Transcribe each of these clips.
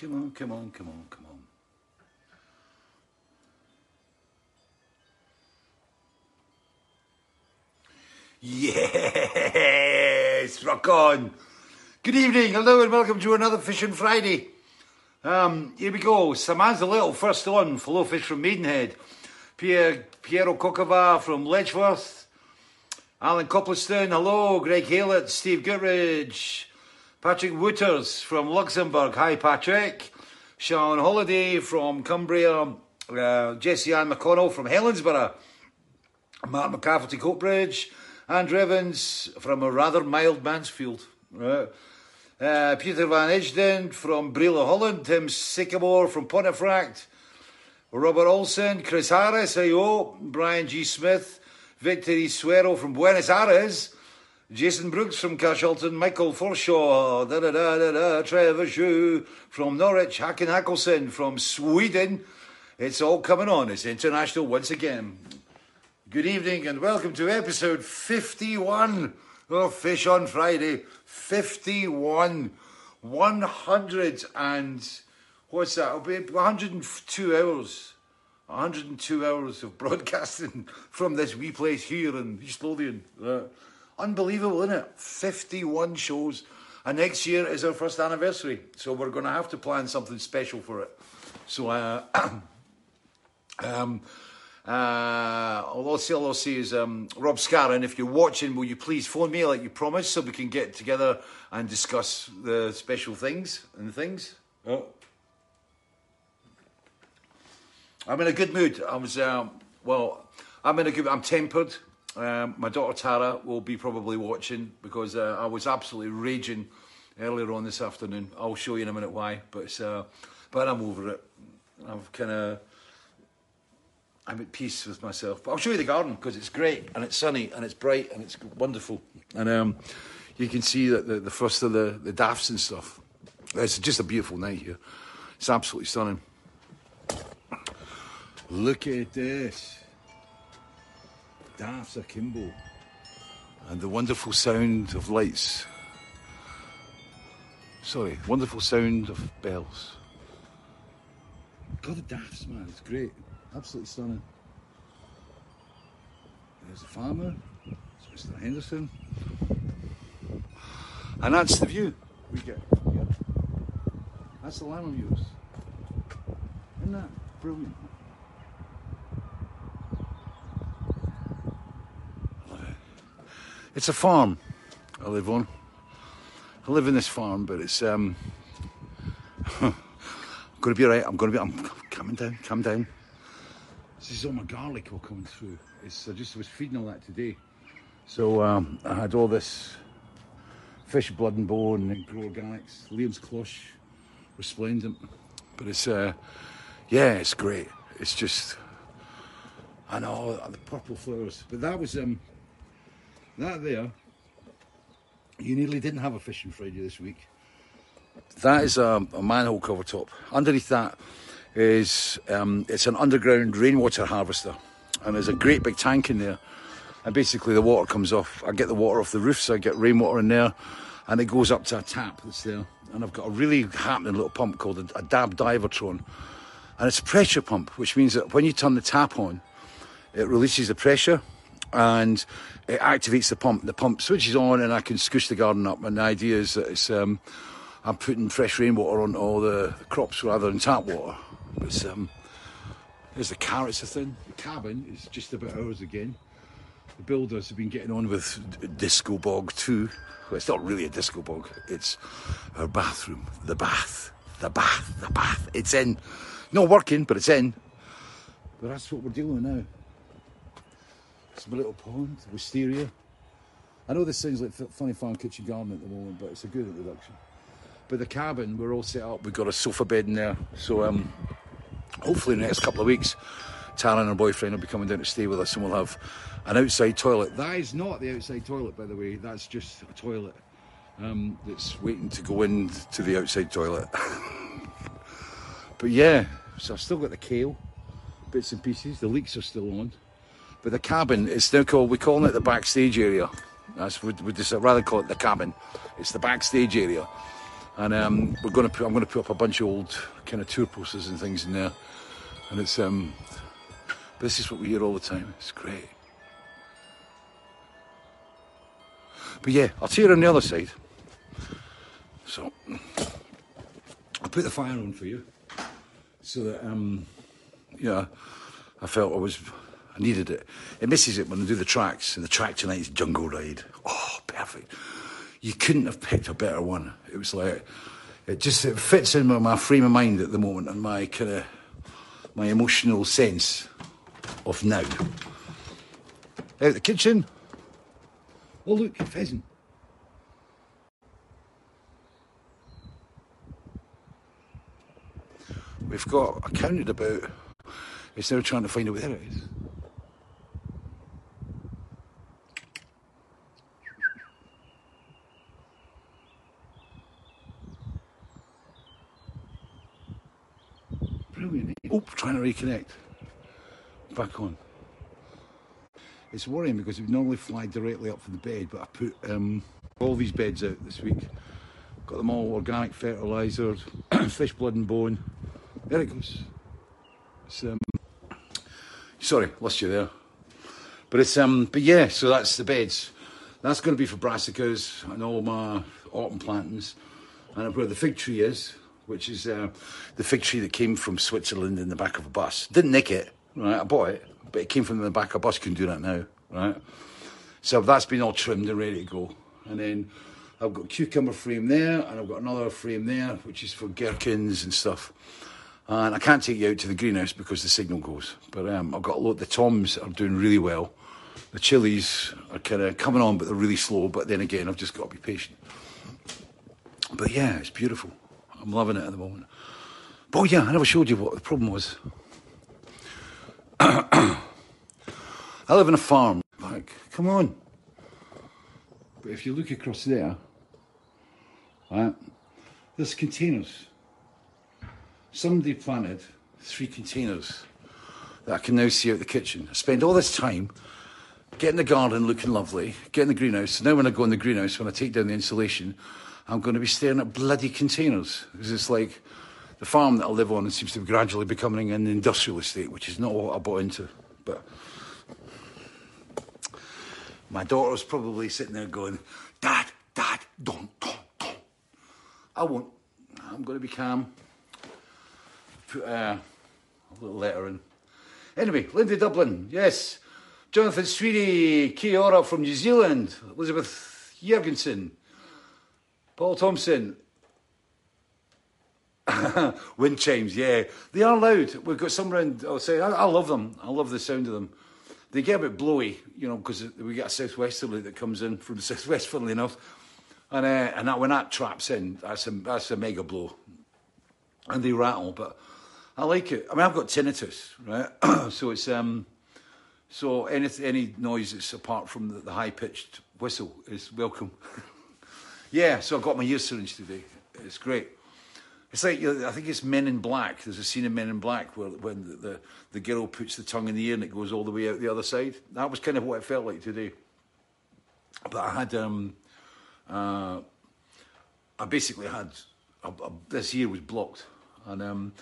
Come on, come on, come on, come on. Yes, rock on. Good evening, hello, and welcome to another Fishing Friday. Um, here we go. Samantha Little, first on, Flow Fish from Maidenhead. Pierre, Piero Cocava from Letchworth. Alan Copleston, hello. Greg Halett, Steve Goodridge. Patrick Wooters from Luxembourg. Hi, Patrick. Sean Holiday from Cumbria. Uh, Jesse Ann McConnell from Helensburgh. Mark McCafferty Coatbridge. Andrew Evans from a rather mild Mansfield. Right. Uh, Peter Van Edgden from Brelo, Holland. Tim Sycamore from Pontefract. Robert Olsen, Chris Harris, ayo. Brian G. Smith, Victor E. Suero from Buenos Aires. Jason Brooks from Carshalton, Michael Forshaw, da da da da da, Trevor Shue from Norwich, Hacken Hackelson from Sweden. It's all coming on. It's international once again. Good evening and welcome to episode 51 of Fish on Friday. 51. 100 and what's that? It'll be 102 hours. 102 hours of broadcasting from this wee place here in East Lothian. Uh, unbelievable, isn't it? 51 shows. And next year is our first anniversary. So we're going to have to plan something special for it. So, uh, um, uh, all I'll say, all I'll say is, um, Rob Scarron, if you're watching, will you please phone me like you promised so we can get together and discuss the special things and things? Oh. I'm in a good mood. I was, um, well, I'm in a good, I'm tempered. Um, my daughter Tara will be probably watching because uh, I was absolutely raging earlier on this afternoon. I'll show you in a minute why, but uh, but I'm over it. I've kind of I'm at peace with myself. But I'll show you the garden because it's great and it's sunny and it's bright and it's wonderful. And um, you can see that the, the first of the, the daffs and stuff. It's just a beautiful night here. It's absolutely stunning. Look at this. Daffs akimbo. And the wonderful sound of lights. Sorry, wonderful sound of bells. God, the daffs, man, it's great. Absolutely stunning. There's the farmer, it's Mr. Henderson. And that's the view we get here. That's the Lionel views. Isn't that brilliant? It's a farm I live on. I live in this farm, but it's um I'm gonna be right, I'm gonna be I'm coming down, come down. This is all my garlic all coming through. It's I just was feeding all that today. So um, I had all this fish blood and bone and grow organics. Liam's cloche, resplendent. But it's uh yeah, it's great. It's just I know the purple flowers. But that was um that there, you nearly didn't have a fishing Friday this week. That is a, a manhole cover top. Underneath that is um, it's an underground rainwater harvester, and there's a great big tank in there. And basically, the water comes off. I get the water off the roof, so I get rainwater in there, and it goes up to a tap that's there. And I've got a really happening little pump called a, a Dab Divertron, and it's a pressure pump, which means that when you turn the tap on, it releases the pressure and it activates the pump. The pump switches on, and I can squish the garden up. And the idea is that it's um, I'm putting fresh rainwater on all the crops rather than tap water. Um, there's the carrots, I think. The cabin is just about ours again. The builders have been getting on with Disco Bog too. Well, it's not really a disco bog. It's our bathroom, the bath, the bath, the bath. It's in. Not working, but it's in. But that's what we're dealing with now. It's my little pond, wisteria. I know this sounds like funny farm kitchen garden at the moment, but it's a good introduction. But the cabin, we're all set up. We've got a sofa bed in there, so um, hopefully in the next couple of weeks, Tara and her boyfriend will be coming down to stay with us, and we'll have an outside toilet. That is not the outside toilet, by the way. That's just a toilet um, that's waiting to go into the outside toilet. but yeah, so I've still got the kale, bits and pieces. The leaks are still on. But the cabin is now called, we're calling it the backstage area. That's, we'd, we'd just rather call it the cabin. It's the backstage area. and um, we're going to put. I'm going to put up a bunch of old kind of tour posters and things in there, and it's um, this is what we hear all the time. It's great. But yeah, I'll see you on the other side. So I'll put the fire on for you, so that um, yeah, I felt I was. Needed it. It misses it when I do the tracks, and the track tonight is Jungle Ride. Oh, perfect. You couldn't have picked a better one. It was like it just it fits in with my frame of mind at the moment and my kind of my emotional sense of now. Out the kitchen. Oh look, pheasant. We've got I counted about it's now trying to find out where it is. Brilliant. Oh, trying to reconnect. Back on. It's worrying because we normally fly directly up from the bed, but I put um, all these beds out this week. Got them all organic fertiliser, fish blood and bone. There it goes. It's, um, sorry, lost you there. But it's um, but yeah, so that's the beds. That's going to be for brassicas and all my autumn plantings. And where the fig tree is, which is uh, the fig tree that came from Switzerland in the back of a bus. Didn't nick it, right? I bought it, but it came from the back of a bus. Can't do that now, right? So that's been all trimmed and ready to go. And then I've got cucumber frame there, and I've got another frame there, which is for gherkins and stuff. And I can't take you out to the greenhouse because the signal goes. But um, I've got a lot. The toms are doing really well. The chilies are kind of coming on, but they're really slow. But then again, I've just got to be patient. But yeah, it's beautiful. I'm loving it at the moment. But yeah, I never showed you what the problem was. I live in a farm. Like, come on. But if you look across there, right, there's containers. Somebody planted three containers that I can now see out the kitchen. I spend all this time getting the garden looking lovely, getting the greenhouse. So now when I go in the greenhouse, when I take down the insulation, I'm going to be staring at bloody containers. Because it's like the farm that I live on seems to be gradually becoming an industrial estate, which is not what I bought into. But my daughter's probably sitting there going, Dad, Dad, don't, don't, don't. I won't. I'm going to be calm. Put uh, a little letter in. Anyway, Lindy Dublin, yes. Jonathan Sweetie, kia ora from New Zealand. Elizabeth Jurgensen. Paul Thompson. Wind chimes, yeah. They are loud. We've got some around, I'll say, I, I love them. I love the sound of them. They get a bit blowy, you know, because we get a southwesterly that comes in from the southwest, funnily enough. And, uh, and that, when that traps in, that's a, that's a mega blow. And they rattle, but I like it. I mean, I've got tinnitus, right? so it's, um, so any, any noise that's apart from the, the high pitched whistle is welcome. yeah, so I got my ear syringe today. It's great. It's like I think it's Men in Black. There's a scene in Men in Black where when the, the, the girl puts the tongue in the ear and it goes all the way out the other side. That was kind of what it felt like today. But I had um, uh, I basically had a, a, this ear was blocked, and um,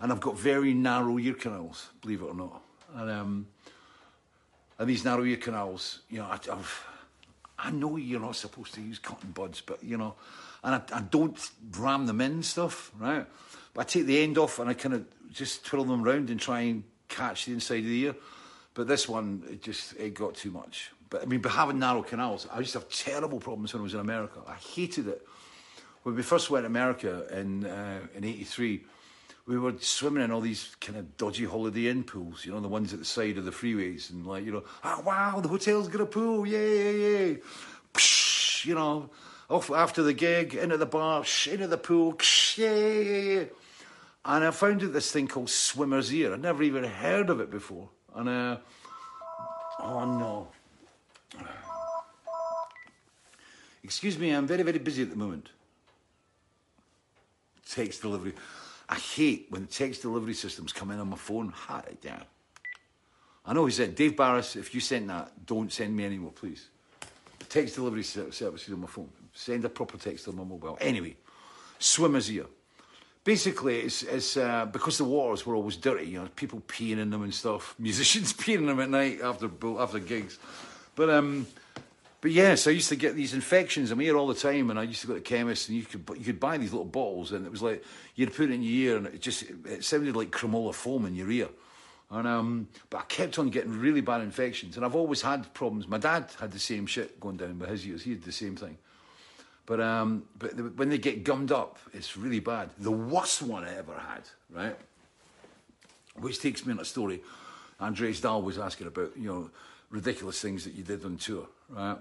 and I've got very narrow ear canals, believe it or not, and um, and these narrow ear canals, you know, I, I've, I know you're not supposed to use cotton buds, but you know, and I, I don't ram them in stuff, right? But I take the end off and I kind of just twirl them around and try and catch the inside of the ear. But this one, it just it got too much. But I mean, but having narrow canals, I used to have terrible problems when I was in America. I hated it. When we first went to America in uh, in '83, we were swimming in all these kind of dodgy Holiday Inn pools, you know, the ones at the side of the freeways, and like, you know, ah, wow, the hotel's got a pool, yay, yay, yay. Psh, you know, off after the gig, into the bar, shh, into the pool, psh, yay, yay, yay. And I found out this thing called swimmer's ear. I'd never even heard of it before. And, uh, oh no. Excuse me, I'm very, very busy at the moment. Text delivery. I hate when text delivery systems come in on my phone. It down. I know he said, Dave Barris, if you sent that, don't send me anymore, please. Text delivery services on my phone. Send a proper text on my mobile. Anyway, swimmers' ear. Basically, it's, it's uh, because the waters were always dirty, you know, people peeing in them and stuff, musicians peeing in them at night after, after gigs. But um, but yes, I used to get these infections in my ear all the time, and I used to go to the chemist, and you could you could buy these little bottles, and it was like you'd put it in your ear, and it just it sounded like Creamola Foam in your ear. And um, but I kept on getting really bad infections, and I've always had problems. My dad had the same shit going down with his ears; he had the same thing. But um, but when they get gummed up, it's really bad. The worst one I ever had, right? Which takes me on a story. Andreas Dahl was asking about, you know ridiculous things that you did on tour, right?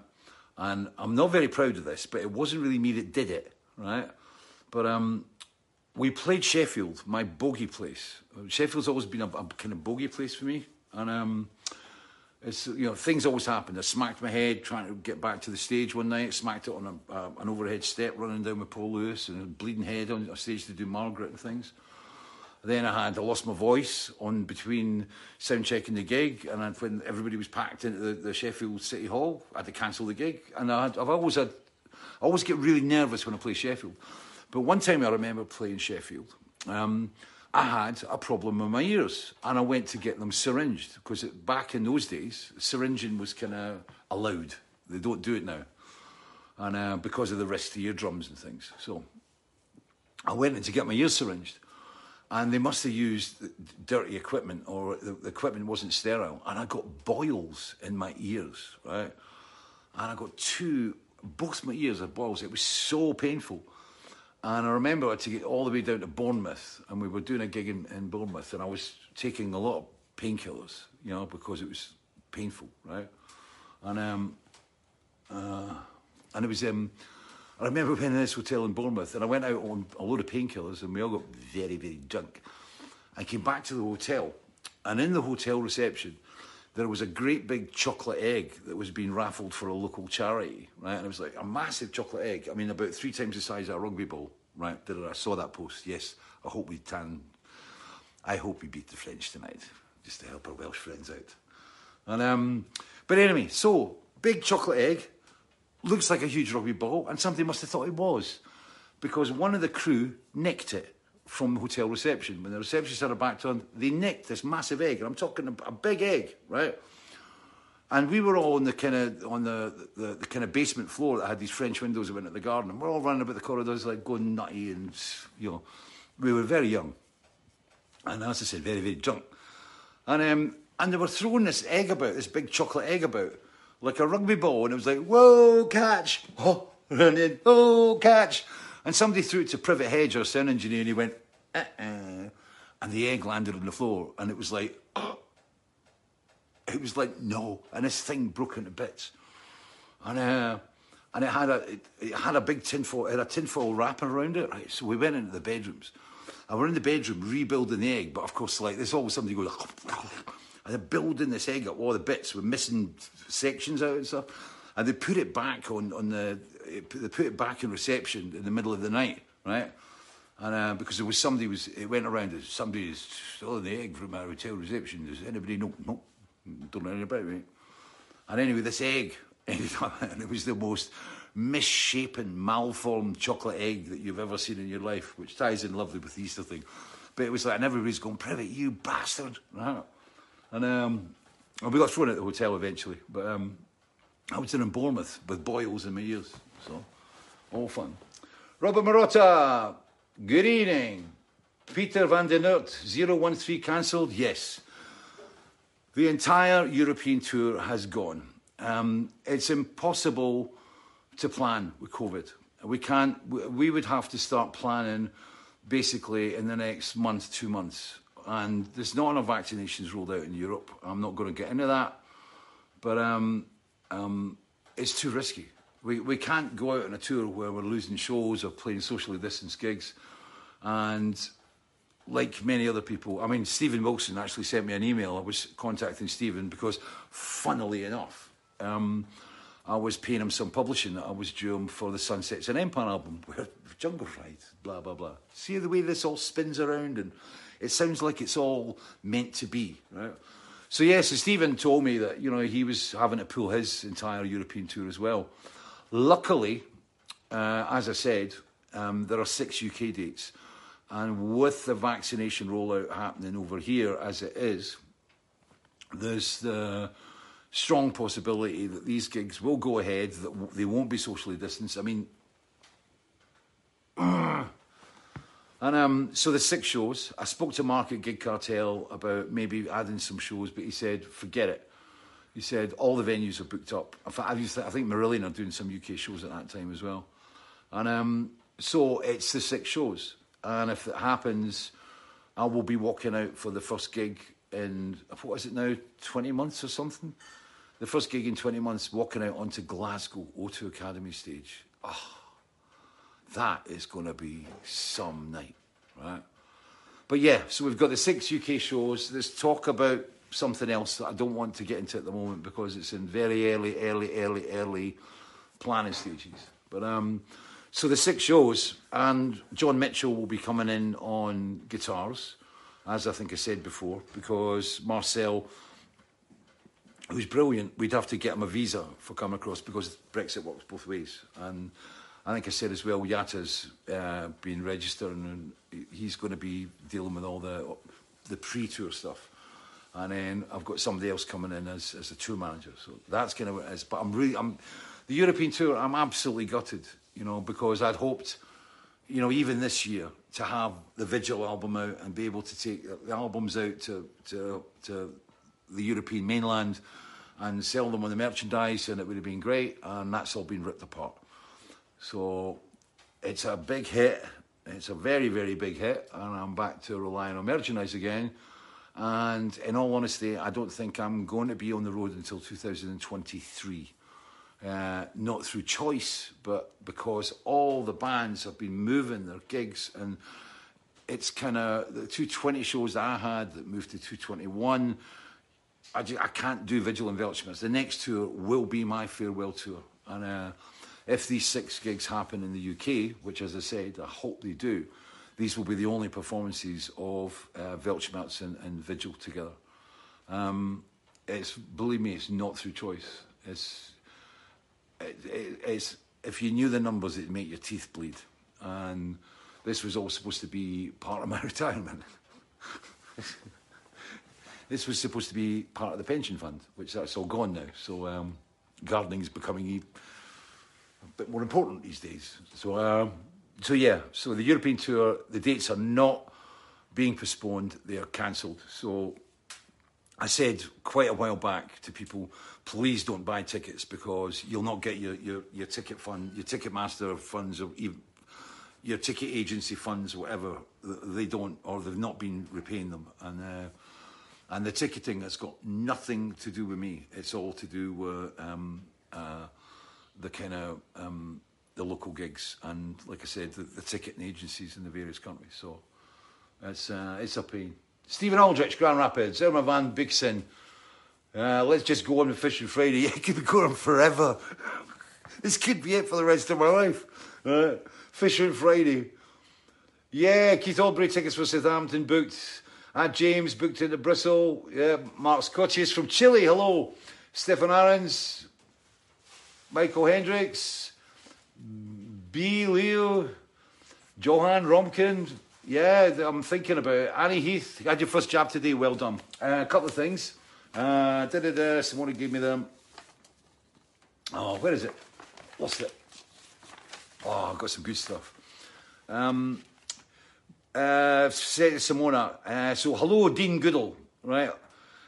And I'm not very proud of this, but it wasn't really me that did it, right? But um, we played Sheffield, my bogey place. Sheffield's always been a, a kind of bogey place for me, and um, it's you know things always happen. I smacked my head trying to get back to the stage one night. Smacked it on a, uh, an overhead step running down with Paul Lewis and a bleeding head on a stage to do Margaret and things. Then I had I lost my voice on between sound checking the gig, and when everybody was packed into the, the, Sheffield City Hall, I had to cancel the gig. And I have always had, I always get really nervous when I play Sheffield. But one time I remember playing Sheffield. Um, I had a problem with my ears, and I went to get them syringed because back in those days, syringing was kind of allowed. They don't do it now, and uh, because of the risk to eardrums and things. So I went in to get my ears syringed and they must have used dirty equipment or the, equipment wasn't sterile. And i got boils in my ears right? And i got two both my ears had boils. It was so painful. And i remember I had to get all the way down to bournemouth and we were doing a gig in, in bournemouth and i was taking a lot of painkillers you know because it was painful right? And um uh, and it was um I remember being in this hotel in Bournemouth and I went out on a load of painkillers and we all got very, very drunk. I came back to the hotel and in the hotel reception, there was a great big chocolate egg that was being raffled for a local charity, right? And it was like a massive chocolate egg. I mean, about three times the size of a rugby ball, right? Did I saw that post. Yes, I hope we can. I hope we beat the French tonight, just to help our Welsh friends out. And um, but anyway, so big chocolate egg looks like a huge rugby ball, and somebody must have thought it was, because one of the crew nicked it from the hotel reception. When the receptionist had her back on, they nicked this massive egg, and I'm talking a, a big egg, right? And we were all on the kind of on the, the, the kind of basement floor that had these French windows that went at the garden. And we're all running about the corridors like going nutty, and you know, we were very young, and as I said, very very drunk. And um, and they were throwing this egg about, this big chocolate egg about like a rugby ball, and it was like, whoa, catch, oh, run in, oh, catch. And somebody threw it to Privet Hedge, our sound engineer, and he went, uh-uh. And the egg landed on the floor, and it was like, oh. It was like, no. And this thing broke into bits. And, uh, and it had a it, it had a big tinfoil, it had a tinfoil wrapper around it, right? So we went into the bedrooms. And we're in the bedroom rebuilding the egg, but of course, like, there's always somebody going, and they're building this egg up, all the bits were missing sections out and stuff. And they put it back on, on the, they put it back in reception in the middle of the night, right? And uh, because there was somebody was, it went around, somebody is still in the egg from our hotel reception. Does anybody know? No, don't know anything about it. And anyway, this egg ended up, and it was the most misshapen, malformed chocolate egg that you've ever seen in your life, which ties in lovely with the Easter thing. But it was like, and everybody's going, Privet, you bastard, right? And um, we got thrown at the hotel eventually, but um, I was in Bournemouth with boils in my ears, so all fun. Robert Marotta, good evening. Peter van den Aert, 013 cancelled? Yes. The entire European tour has gone. Um, it's impossible to plan with COVID. We can't, we would have to start planning basically in the next month, two months and there's not enough vaccinations rolled out in Europe. I'm not going to get into that, but um, um, it's too risky. We, we can't go out on a tour where we're losing shows or playing socially distanced gigs. And like many other people, I mean, Steven Wilson actually sent me an email. I was contacting Steven because, funnily enough, um, I was paying him some publishing that I was due him for the Sunsets on Empire album, where Jungle Ride, blah, blah, blah. See the way this all spins around and it sounds like it's all meant to be, right? So yes, yeah, so Steven told me that you know he was having to pull his entire European tour as well. Luckily, uh, as I said, um, there are six UK dates. And with the vaccination rollout happening over here as it is, there's the strong possibility that these gigs will go ahead, that they won't be socially distanced. I mean, and um, so the six shows. I spoke to Mark at Gig Cartel about maybe adding some shows, but he said, forget it. He said all the venues are booked up. In fact, I, think Marillion are doing some UK shows at that time as well. And um, so it's the six shows. And if it happens, I will be walking out for the first gig in, what is it now, 20 months or something? The first gig in 20 months, walking out onto Glasgow O2 Academy stage. Oh, that is going to be some night, right? But yeah, so we've got the six UK shows. Let's talk about something else that I don't want to get into at the moment because it's in very early, early, early, early planning stages. But um, so the six shows, and John Mitchell will be coming in on guitars, as I think I said before, because Marcel, who's brilliant, we'd have to get him a visa for coming across because Brexit works both ways. And I think I said as well, Yata's uh, been registered and he's going to be dealing with all the the pre-tour stuff. And then I've got somebody else coming in as, as a tour manager. So that's kind of what it is. But I'm really, I'm, the European tour, I'm absolutely gutted you know, because I'd hoped, you know, even this year to have the Vigil album out and be able to take the albums out to, to, to the European mainland and sell them on the merchandise, and it would have been great, and that's all been ripped apart. So it's a big hit. It's a very, very big hit, and I'm back to relying on merchandise again. And in all honesty, I don't think I'm going to be on the road until 2023 uh, not through choice, but because all the bands have been moving their gigs and it's kind of the 220 shows that I had that moved to 221. I, just, I can't do Vigil and Weltschmerz. The next tour will be my farewell tour. And uh, if these six gigs happen in the UK, which as I said, I hope they do, these will be the only performances of uh, and, and Vigil together. Um, it's, believe me, it's not through choice. It's, it, it, it's, if you knew the numbers, it'd make your teeth bleed. And this was all supposed to be part of my retirement. this was supposed to be part of the pension fund, which that's all gone now. So um, is becoming bit more important these days. So, um, so yeah, so the European tour, the dates are not being postponed; they are cancelled. So I said quite a while back to people, please don't buy tickets because you'll not get your, your, your ticket fund, your Ticketmaster funds, or even your ticket agency funds, whatever. They don't, or they've not been repaying them. And uh, and the ticketing has got nothing to do with me. It's all to do with um, uh, the kind of um, the local gigs and, like I said, the, the ticketing agencies in the various countries. So it's uh, it's a pain. Stephen Aldrich, Grand Rapids, Irma Van Bigson. Uh, let's just go on with Fishing Friday. It could be going forever. this could be it for the rest of my life. Uh, Fishing Friday. Yeah, Keith Albury tickets for Southampton booked. At James booked into Bristol. Yeah, Mark Scotches from Chile. Hello. Stefan Ahrens. Michael Hendricks. B. Leo. Johan Romkin. Yeah, I'm thinking about it. Annie Heath, you had your first job today. Well done. Uh, a couple of things. Uh, da da. Someone gave me them. Oh, where is it? Lost it. Oh, I've got some good stuff. Um, uh, Simona. Uh, so, hello, Dean Goodall. Right,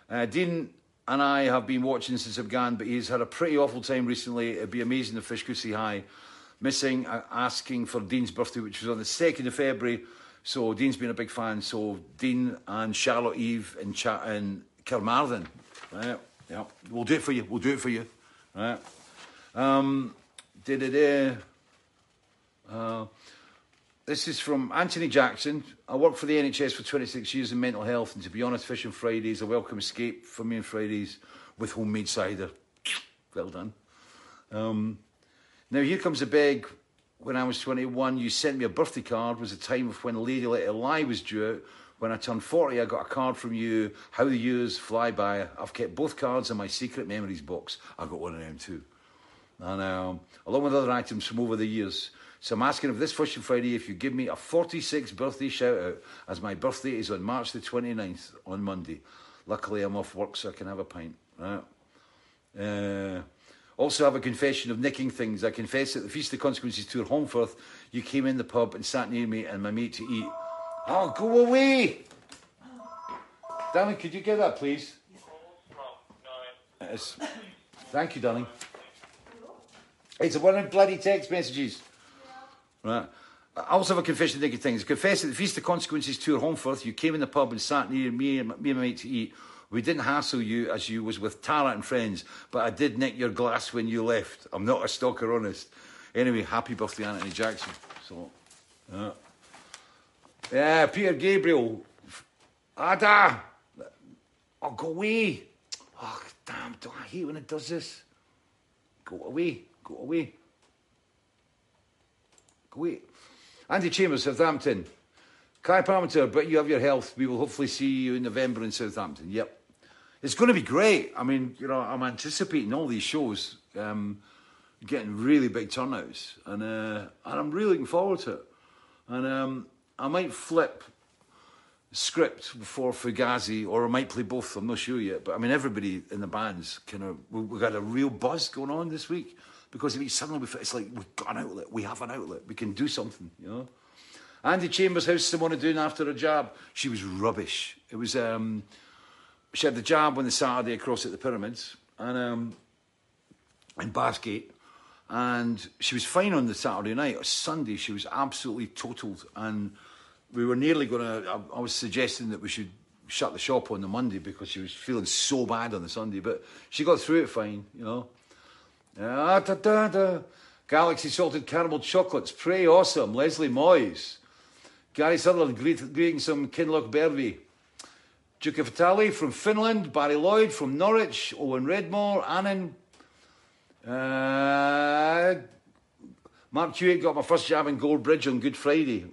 uh, Dean and I have been watching since I began, but he's had a pretty awful time recently. It'd be amazing if Fish could say hi. Missing, uh, asking for Dean's birthday, which was on the second of February. So Dean's been a big fan. So Dean and Charlotte Eve in, Cha- in Carmarthen. Right? Yeah. We'll do it for you. We'll do it for you. Right? Um, da-da-da. Uh, this is from Anthony Jackson. I worked for the NHS for 26 years in mental health, and to be honest, Fishing Fridays a welcome escape for me on Fridays with homemade cider. Well done. Um, now here comes a big when I was 21, you sent me a birthday card. was the time of when Lady Let It Lie was due out. When I turned 40, I got a card from you. How the years fly by. I've kept both cards in my secret memories box. I got one of them too. And um, along with other items from over the years. So I'm asking of this Fishing Friday, if you give me a 46th birthday shout out, as my birthday is on March the 29th on Monday. Luckily, I'm off work, so I can have a pint. Right? Uh, also, have a confession of nicking things. I confess at the Feast of Consequences tour, Holmfirth, you came in the pub and sat near me and my mate to eat. Oh, go away! Darling, could you get that, please? Yes. Thank you, darling. It's one of bloody text messages. Right. I also have a confession naked things. Confess at the Feast of Consequences tour, Holmfirth, you came in the pub and sat near me and, me and my mate to eat. We didn't hassle you as you was with Tara and friends, but I did nick your glass when you left. I'm not a stalker, honest. Anyway, happy birthday, Anthony Jackson. So, yeah. Yeah, Peter Gabriel. Ada! Oh, go away. Oh, damn, Don't I hate when it does this? Go away. Go away. Away. Andy Chambers, Southampton. Kai Parmenter, but you have your health. We will hopefully see you in November in Southampton. Yep. It's going to be great. I mean, you know, I'm anticipating all these shows um, getting really big turnouts, and uh, and I'm really looking forward to it. And um, I might flip script for Fugazi, or I might play both. I'm not sure yet. But I mean, everybody in the band's kind of we, we got a real buzz going on this week because if we suddenly we, it's like we've got an outlet. We have an outlet. We can do something. You know. Andy Chambers, how's Simona doing after a jab? She was rubbish. It was. Um, she had the jab on the Saturday across at the pyramids and um, in Bathgate, and she was fine on the Saturday night. On Sunday, she was absolutely totaled, and we were nearly going to. I, I was suggesting that we should shut the shop on the Monday because she was feeling so bad on the Sunday, but she got through it fine, you know. Ah, da, da, da. Galaxy salted caramel chocolates, pray awesome. Leslie Moyes, Gary Sutherland greet, greeting some Kinlochbervie. Duke of Italy from Finland, Barry Lloyd from Norwich, Owen Redmore, Annan. Uh, Mark Hewitt got my first jab in Gold Bridge on Good Friday.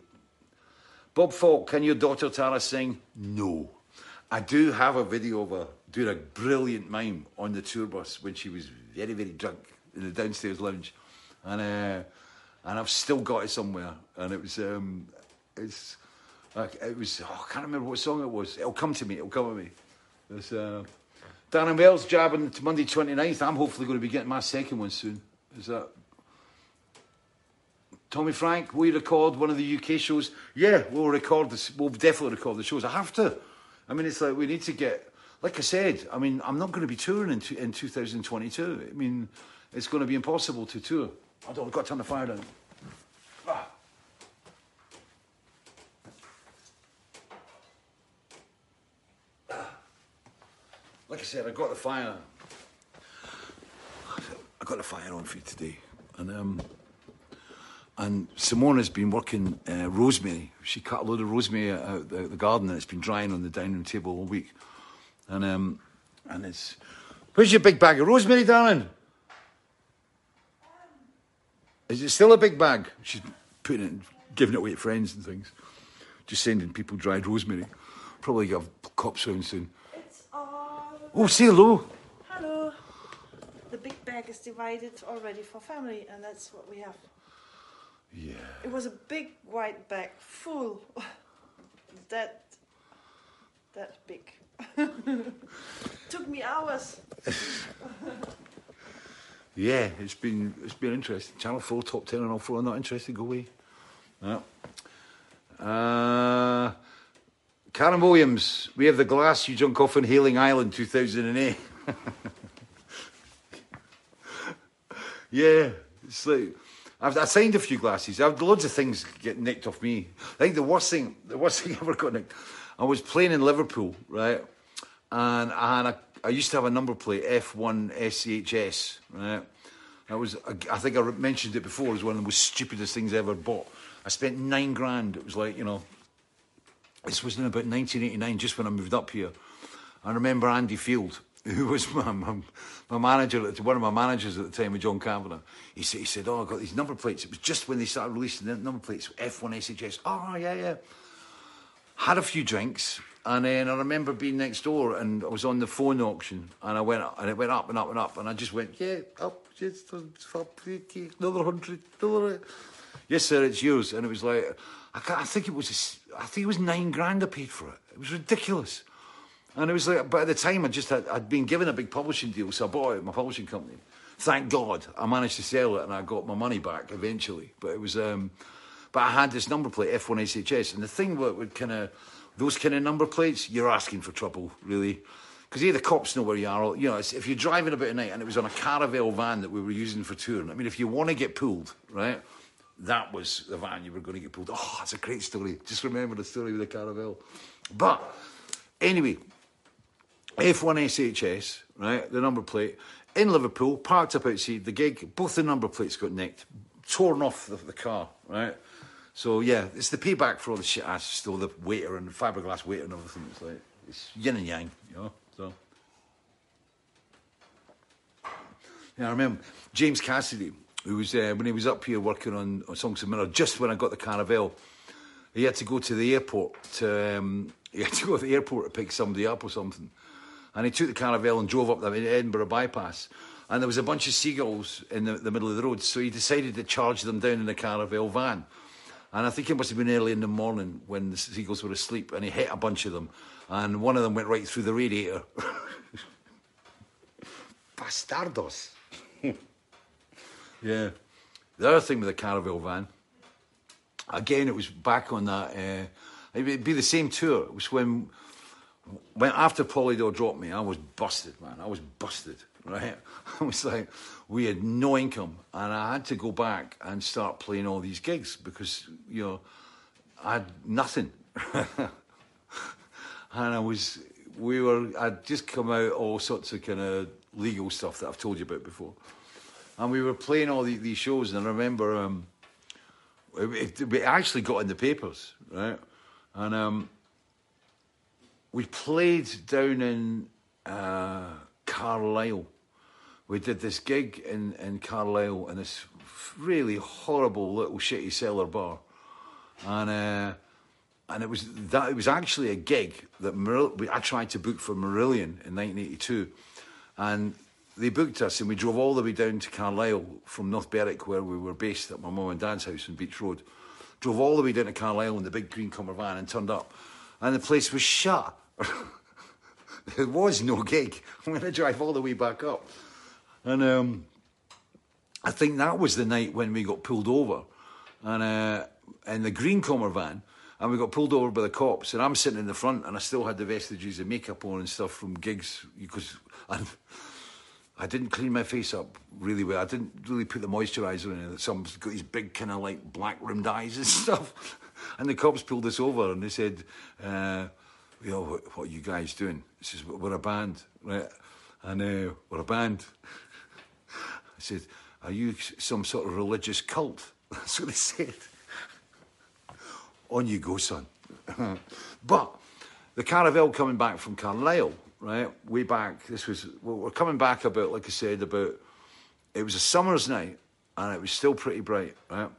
Bob Falk, can your daughter Tara sing? No. I do have a video of her doing a brilliant mime on the tour bus when she was very, very drunk in the downstairs lounge. And uh, and I've still got it somewhere. And it was, um, it's, like, it was, oh, I can't remember what song it was. It'll come to me, it'll come to me. It's, uh, Darren Wells jabbing Monday 29th. I'm hopefully going to be getting my second one soon. Is that Tommy Frank? Will you record one of the UK shows? Yeah, we'll record this. We'll definitely record the shows. I have to. I mean, it's like we need to get. Like I said, I mean, I'm not going to be touring in, in 2022. I mean, it's going to be impossible to tour. I don't. I've got to turn the fire down. Ah. Like I said, I got the fire. I got the fire on for you today, and um, and Simona's been working uh, rosemary. She cut a load of rosemary out the, the garden, and it's been drying on the dining room table all week. And um, and it's where's your big bag of rosemary, darling? Is it still a big bag? She's putting it, giving it away to friends and things. Just sending people dried rosemary. Probably get a cop soon soon. It's all. Oh, say hello. Hello. The big bag is divided already for family, and that's what we have. Yeah. It was a big white bag full. that. That big. Took me hours. Yeah, it's been it's been interesting. Channel Four, top ten, and all four. Not interested. Go away. Yeah. Uh, Karen Williams, we have the glass you drunk off on Hayling Island, two thousand and eight. yeah, it's like I've I signed a few glasses. I've loads of things get nicked off me. I think the worst thing, the worst thing ever got nicked. I was playing in Liverpool, right, and I had a I used to have a number plate F1 SHS, right? That was, I think I mentioned it before, it was one of the most stupidest things I ever bought. I spent nine grand. It was like, you know, this was in about 1989, just when I moved up here. I remember Andy Field, who was my, my, my manager, one of my managers at the time with John Kavanagh. He said, he said, oh, I got these number plates. It was just when they started releasing the number plates, F1 SHS. Oh, yeah, yeah. Had a few drinks And then I remember being next door and I was on the phone auction and I went and it went up and up and up and I just went, yeah, up, just up, another hundred, another. Yes, sir, it's yours. And it was like, I, I think it was, a, I think it was nine grand I paid for it. It was ridiculous. And it was like, but at the time I just had, I'd been given a big publishing deal, so I bought it, my publishing company. Thank God I managed to sell it and I got my money back eventually. But it was, um, but I had this number plate, F1SHS. And the thing that would kind of, those kind of number plates, you're asking for trouble, really. Because here the cops know where you are. You know, if you're driving about at night and it was on a Caravelle van that we were using for touring, I mean, if you want to get pulled, right, that was the van you were going to get pulled. Oh, that's a great story. Just remember the story with the Caravelle. But anyway, F1 SHS, right, the number plate, in Liverpool, parked up outside the gig. Both the number plates got nicked, torn off the, the car, right? So yeah, it's the payback for all the shit I stole, the waiter and the fiberglass waiter and everything. It's like, it's yin and yang, you know, so. Yeah, I remember James Cassidy, who was, uh, when he was up here working on, on Songs of Mirror, just when I got the Caravelle, he had to go to the airport to, um, he had to go to the airport to pick somebody up or something. And he took the Caravelle and drove up the Edinburgh bypass. And there was a bunch of seagulls in the, the middle of the road, so he decided to charge them down in a Caravelle van. And I think it must have been early in the morning when the seagulls were asleep, and he hit a bunch of them. And one of them went right through the radiator. Bastardos. yeah. The other thing with the Caravelle van, again, it was back on that. Uh, it'd be the same tour. It was when when after Polydor dropped me, I was busted, man. I was busted, right? I was like, we had no income, and I had to go back and start playing all these gigs because you know I had nothing, and I was, we were, I'd just come out all sorts of kind of legal stuff that I've told you about before, and we were playing all the, these shows, and I remember um, it, it, it actually got in the papers, right, and um we played down in uh, Carlisle. We did this gig in, in Carlisle in this really horrible little shitty cellar bar, and uh, and it was that it was actually a gig that I tried to book for Marillion in 1982, and they booked us and we drove all the way down to Carlisle from North Berwick where we were based at my mum and dad's house in Beach Road. Drove all the way down to Carlisle in the big green Commer van and turned up, and the place was shut. there was no gig. I'm going to drive all the way back up. And um, I think that was the night when we got pulled over and uh, in the green Commer van. And we got pulled over by the cops, and I'm sitting in the front, and I still had the vestiges of makeup on and stuff from gigs because I, I didn't clean my face up really well. I didn't really put the moisturiser in it. Some got these big kind of like black rimmed eyes and stuff. And the cops pulled us over, and they said. Uh, you know, what, what are you guys doing? He says, we're a band, right? And uh, we're a band. Said, are you some sort of religious cult? That's what they said. On you go, son. but the Caravelle coming back from Carlisle, right? Way back, this was, we're coming back about, like I said, about, it was a summer's night and it was still pretty bright, right?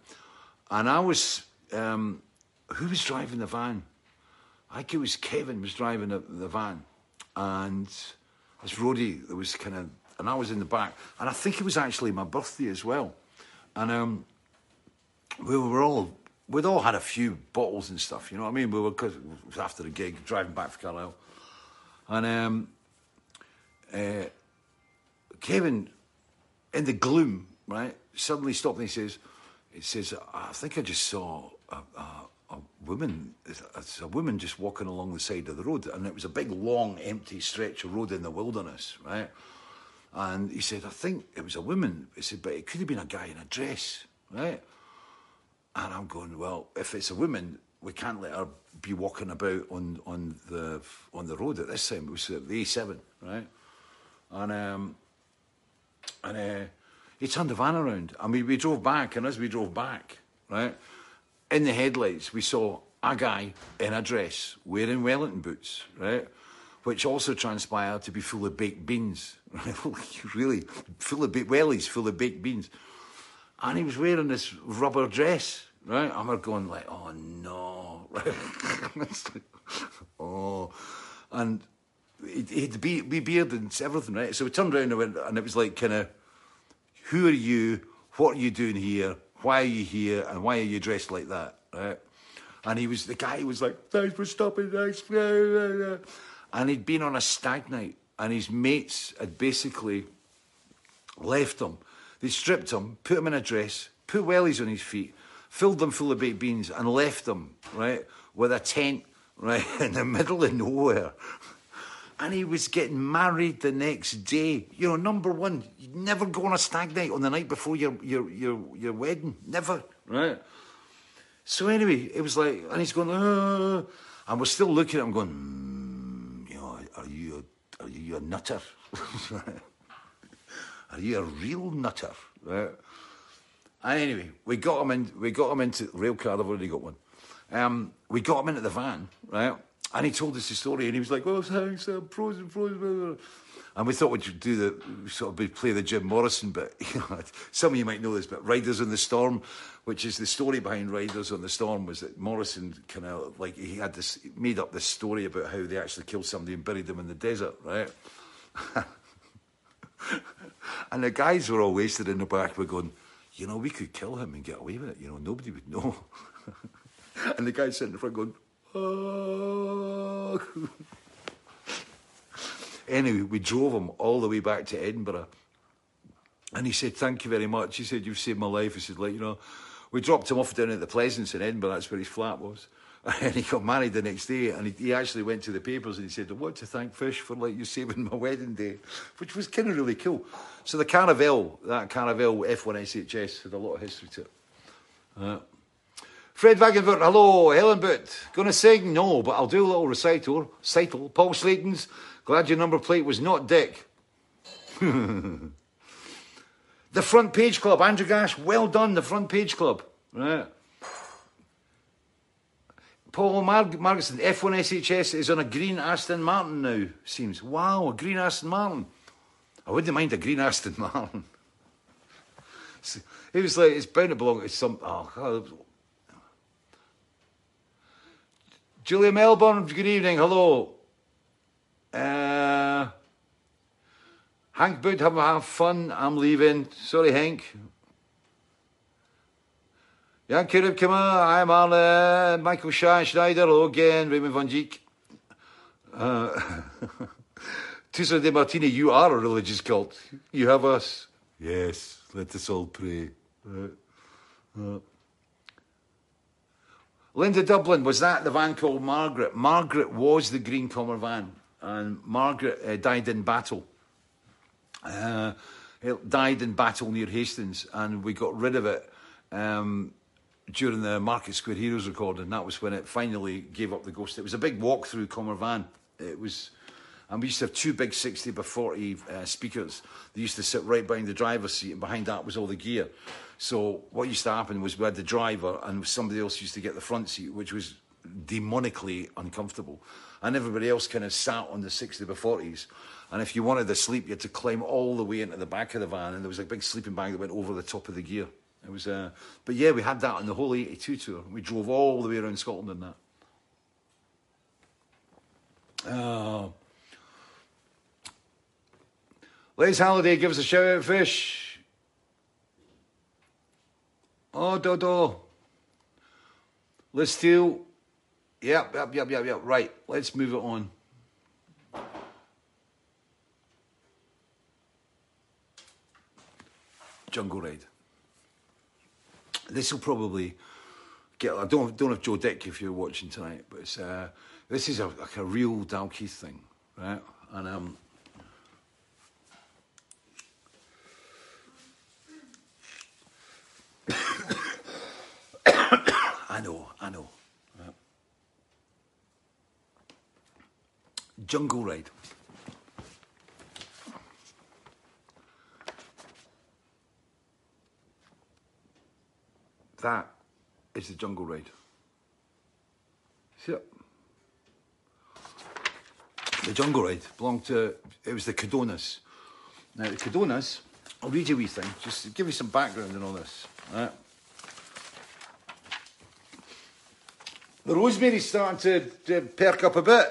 And I was, um, who was driving the van? I think it was Kevin was driving the, the van, and this roadie that was kind of, and I was in the back, and I think it was actually my birthday as well, and um, we were all we'd all had a few bottles and stuff, you know what I mean? We were cause it was after the gig, driving back from Carlisle, and um, uh, Kevin, in the gloom, right, suddenly stopped and he says, "He says, I think I just saw a, a, a woman, it's a woman just walking along the side of the road, and it was a big, long, empty stretch of road in the wilderness, right? And he said, I think it was a woman. He said, but it could have been a guy in a dress, right? And I'm going, well, if it's a woman, we can't let her be walking about on, on the on the road at this time. It was the A7, right? And um, and uh, he turned the van around, and we, we drove back. And as we drove back, right, in the headlights, we saw a guy in a dress wearing Wellington boots, right? Which also transpired to be full of baked beans, really full of baked wellies, full of baked beans. And he was wearing this rubber dress, right? And we're going like, oh no, oh, and he, he had the be- be beard and everything, right? So we turned around and went, and it was like kind of, who are you? What are you doing here? Why are you here? And why are you dressed like that, right? And he was the guy was like, thanks for stopping, thanks. And he'd been on a stag night, and his mates had basically left him. They stripped him, put him in a dress, put wellies on his feet, filled them full of baked beans, and left him, right, with a tent, right, in the middle of nowhere. And he was getting married the next day. You know, number one, you never go on a stag night on the night before your your your, your wedding. Never, right? So anyway, it was like, and he's going, uh, and we're still looking at him going, mm, you know, are you a, are you a nutter? are you a real nutter? Right? And anyway, we got him in. We got him into rail car. I've already got one. Um, we got him into the van, right? And he told us the story, and he was like, "Oh, thanks, I'm frozen, frozen." blah, blah, blah." And we thought we'd do the sort of play the Jim Morrison bit. Some of you might know this, but Riders on the Storm, which is the story behind Riders on the Storm, was that Morrison kind of like he had this made up this story about how they actually killed somebody and buried them in the desert, right? and the guys were all wasted in the back. We're going, you know, we could kill him and get away with it. You know, nobody would know. and the guy sitting in front going, oh. anyway, we drove him all the way back to Edinburgh. And he said, Thank you very much. He said, You've saved my life. He said, like, you know, we dropped him off down at the Pleasance in Edinburgh, that's where his flat was. And he got married the next day, and he, he actually went to the papers and he said, I want to thank Fish for like you saving my wedding day, which was kind of really cool. So the Caravelle, that Caravelle F1 SHS had a lot of history to it. Uh, Fred Wagenfurt, hello. Helen Boot, gonna sing? No, but I'll do a little recital. Recital. Paul Slayton's, glad your number plate was not Dick. the Front Page Club, Andrew Gash, well done, the Front Page Club. Right. Paul Mar- Margetson, F1 SHS is on a green Aston Martin now, seems. Wow, a green Aston Martin. I wouldn't mind a green Aston Martin. It was like, it's bound to belong to some. Oh, God. Julia Melbourne, good evening, hello. Uh, Hank Boot, have, have fun, I'm leaving. Sorry, Hank. Jan Kirib, come on, I'm Arne, Michael Shine Schneider, hello again, Raymond Van Dijk. Uh, Tusa de Martini, you are a religious cult. You have us. Yes, let us all pray. Uh, uh. Linda Dublin, was that the van called Margaret? Margaret was the Green Commer van, and Margaret uh, died in battle. Uh, it died in battle near Hastings, and we got rid of it um, during the Market Square Heroes recording. That was when it finally gave up the ghost. It was a big walk through Commer van. It was, and we used to have two big 60 by 40 uh, speakers. They used to sit right behind the driver's seat, and behind that was all the gear. So what used to happen was we had the driver, and somebody else used to get the front seat, which was demonically uncomfortable. And everybody else kind of sat on the 60 by 40s. And if you wanted to sleep, you had to climb all the way into the back of the van, and there was a big sleeping bag that went over the top of the gear. It was, uh, but yeah, we had that on the whole 82 tour. We drove all the way around Scotland in that. Uh, Les Halliday, give us a shout out, Fish. Oh, Dodo. Liz Steele. Yep, yep, yep, yep, yep. Right, let's move it on. Jungle Ride. This will probably get. I don't don't have Joe Dick if you're watching tonight, but it's uh, this is a, like a real Dalkeith thing, right? And um, I know, I know. Right. Jungle Ride. That is the Jungle Ride. See? The Jungle Ride belonged to, it was the Codonas. Now, the Codonas, I'll read you a wee thing, just to give you some background on all this. Right? The rosemary's starting to, to perk up a bit.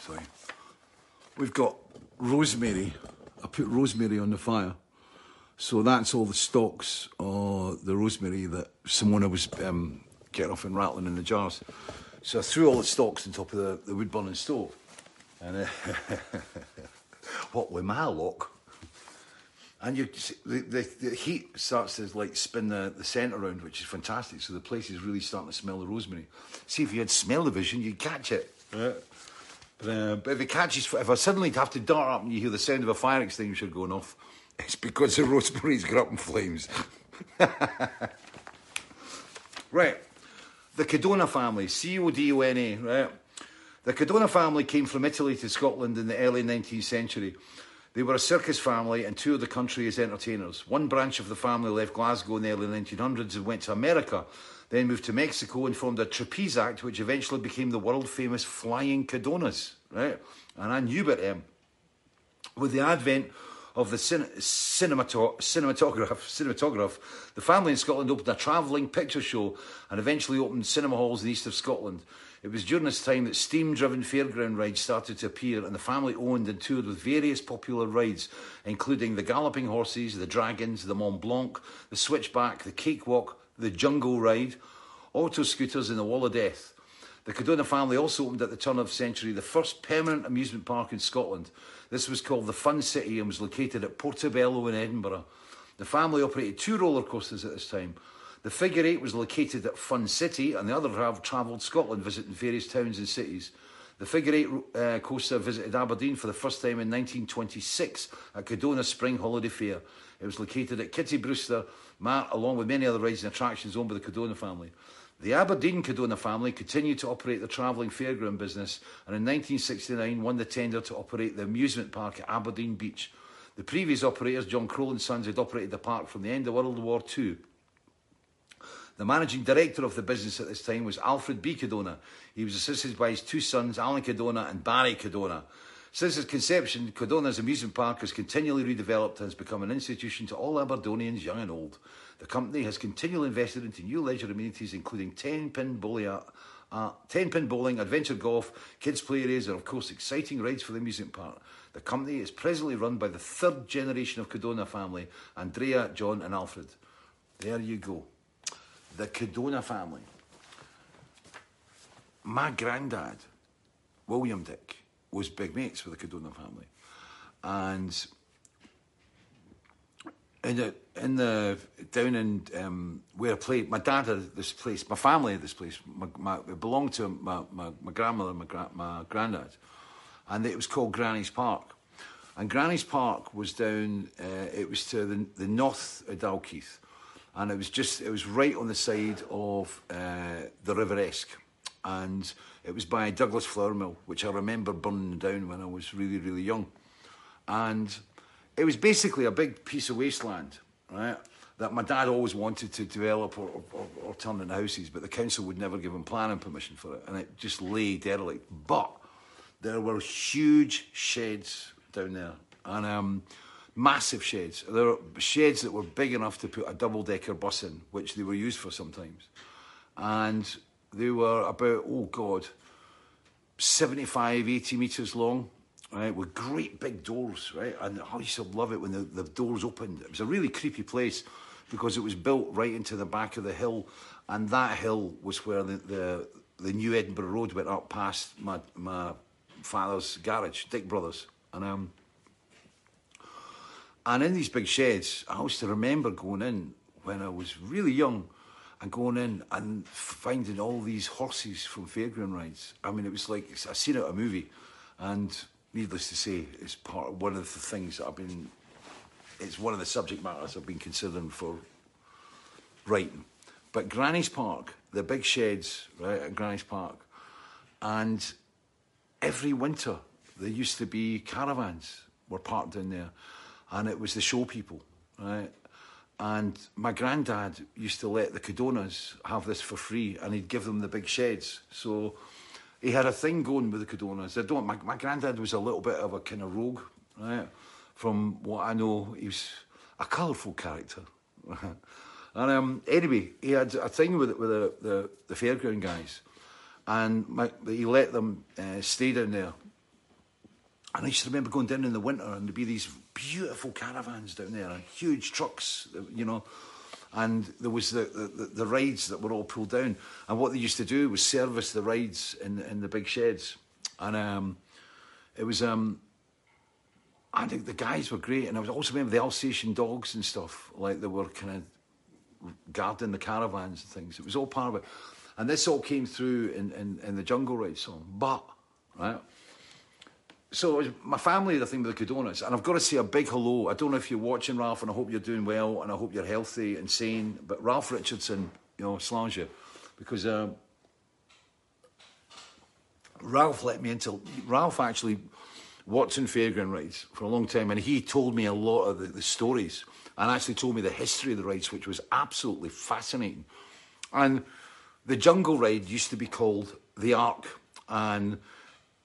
Sorry. We've got rosemary. I put rosemary on the fire. So that's all the stalks or the rosemary that Simona was um, getting off and rattling in the jars. So I threw all the stalks on top of the, the wood burning stove. And uh, what with my luck, and you the, the, the heat starts to like spin the, the scent around, which is fantastic. So the place is really starting to smell the rosemary. See if you had smell the vision, you'd catch it. Right? But, uh, but if it catches, if I suddenly have to dart up and you hear the sound of a fire extinguisher going off, it's because the rosemary's got up in flames. right. The Codona family, C O D O N A, right? The Codona family came from Italy to Scotland in the early 19th century. They were a circus family and toured the country as entertainers. One branch of the family left Glasgow in the early 1900s and went to America, then moved to Mexico and formed a trapeze act, which eventually became the world famous Flying Codonas, right? And I knew about them. With the advent of the cin- cinematograph, cinematograph, the family in Scotland opened a travelling picture show and eventually opened cinema halls in the east of Scotland. It was during this time that steam driven fairground rides started to appear, and the family owned and toured with various popular rides, including the Galloping Horses, the Dragons, the Mont Blanc, the Switchback, the Cakewalk, the Jungle Ride, auto scooters, and the Wall of Death. The Codona family also opened at the turn of the century the first permanent amusement park in Scotland. This was called the Fun City and was located at Portobello in Edinburgh. The family operated two roller coasters at this time. The figure eight was located at Fun City, and the other have travelled Scotland, visiting various towns and cities. The figure eight uh, coaster visited Aberdeen for the first time in 1926 at Codona Spring Holiday Fair. It was located at Kittybrewster Mart, along with many other rides and attractions owned by the Codona family. The Aberdeen Codona family continued to operate the travelling fairground business and in 1969 won the tender to operate the amusement park at Aberdeen Beach. The previous operators, John Crowell and Sons, had operated the park from the end of World War II. The managing director of the business at this time was Alfred B. Codona. He was assisted by his two sons, Alan Codona and Barry Codona. Since its conception, Codona's amusement park has continually redeveloped and has become an institution to all Aberdonians, young and old. The company has continually invested into new leisure amenities, including 10 pin bowling, uh, 10 pin bowling, adventure golf, kids' play areas, and of course, exciting rides for the amusement park. The company is presently run by the third generation of Codona family Andrea, John, and Alfred. There you go the Codona family. My granddad, William Dick, was big mates with the Codona family. And in the, in the down in um, where I played, my dad had this place, my family had this place. My, my, it belonged to my, my, my grandmother, my, gra- my granddad, and it was called Granny's Park. And Granny's Park was down. Uh, it was to the, the north of Dalkeith, and it was just it was right on the side of uh, the River Esk, and it was by Douglas Flour Mill, which I remember burning down when I was really really young, and it was basically a big piece of wasteland, right? That my dad always wanted to develop or, or, or turn into houses, but the council would never give him planning permission for it, and it just lay derelict. But there were huge sheds down there, and um, massive sheds. There were sheds that were big enough to put a double decker bus in, which they were used for sometimes. And they were about, oh God, 75, 80 metres long, right, with great big doors, right? And I used to love it when the, the doors opened. It was a really creepy place because it was built right into the back of the hill, and that hill was where the, the, the new Edinburgh Road went up past my, my father's garage, Dick Brothers. And um, and in these big sheds, I used to remember going in when I was really young and going in and finding all these horses from fairground rides. I mean, it was like I seen it a movie, and needless to say, it's part of one of the things that I've been. It's one of the subject matters I've been considering for writing. But Granny's Park, the big sheds, right at Granny's Park, and every winter there used to be caravans were parked in there and it was the show people, right? And my granddad used to let the Codonas have this for free, and he'd give them the big sheds. So he had a thing going with the Codonas. I don't. My, my granddad was a little bit of a kind of rogue, right? From what I know, he was a colourful character. And um, anyway, he had a thing with with the the, the fairground guys, and my, he let them uh, stay down there. And I used to remember going down in the winter, and there'd be these beautiful caravans down there, and huge trucks, you know. And there was the, the, the rides that were all pulled down. And what they used to do was service the rides in, in the big sheds. And um, it was, um, I think the guys were great. And I was also remember the Alsatian dogs and stuff, like they were kind of guarding the caravans and things. It was all part of it. And this all came through in, in, in the Jungle Ride song. But, right? So it was my family, the thing with the Codonas, and I've got to say a big hello. I don't know if you're watching, Ralph, and I hope you're doing well, and I hope you're healthy and sane. But Ralph Richardson, you know, you, because um, Ralph let me into. Ralph actually in fairground rides for a long time, and he told me a lot of the, the stories, and actually told me the history of the rides, which was absolutely fascinating. And the jungle ride used to be called the Ark, and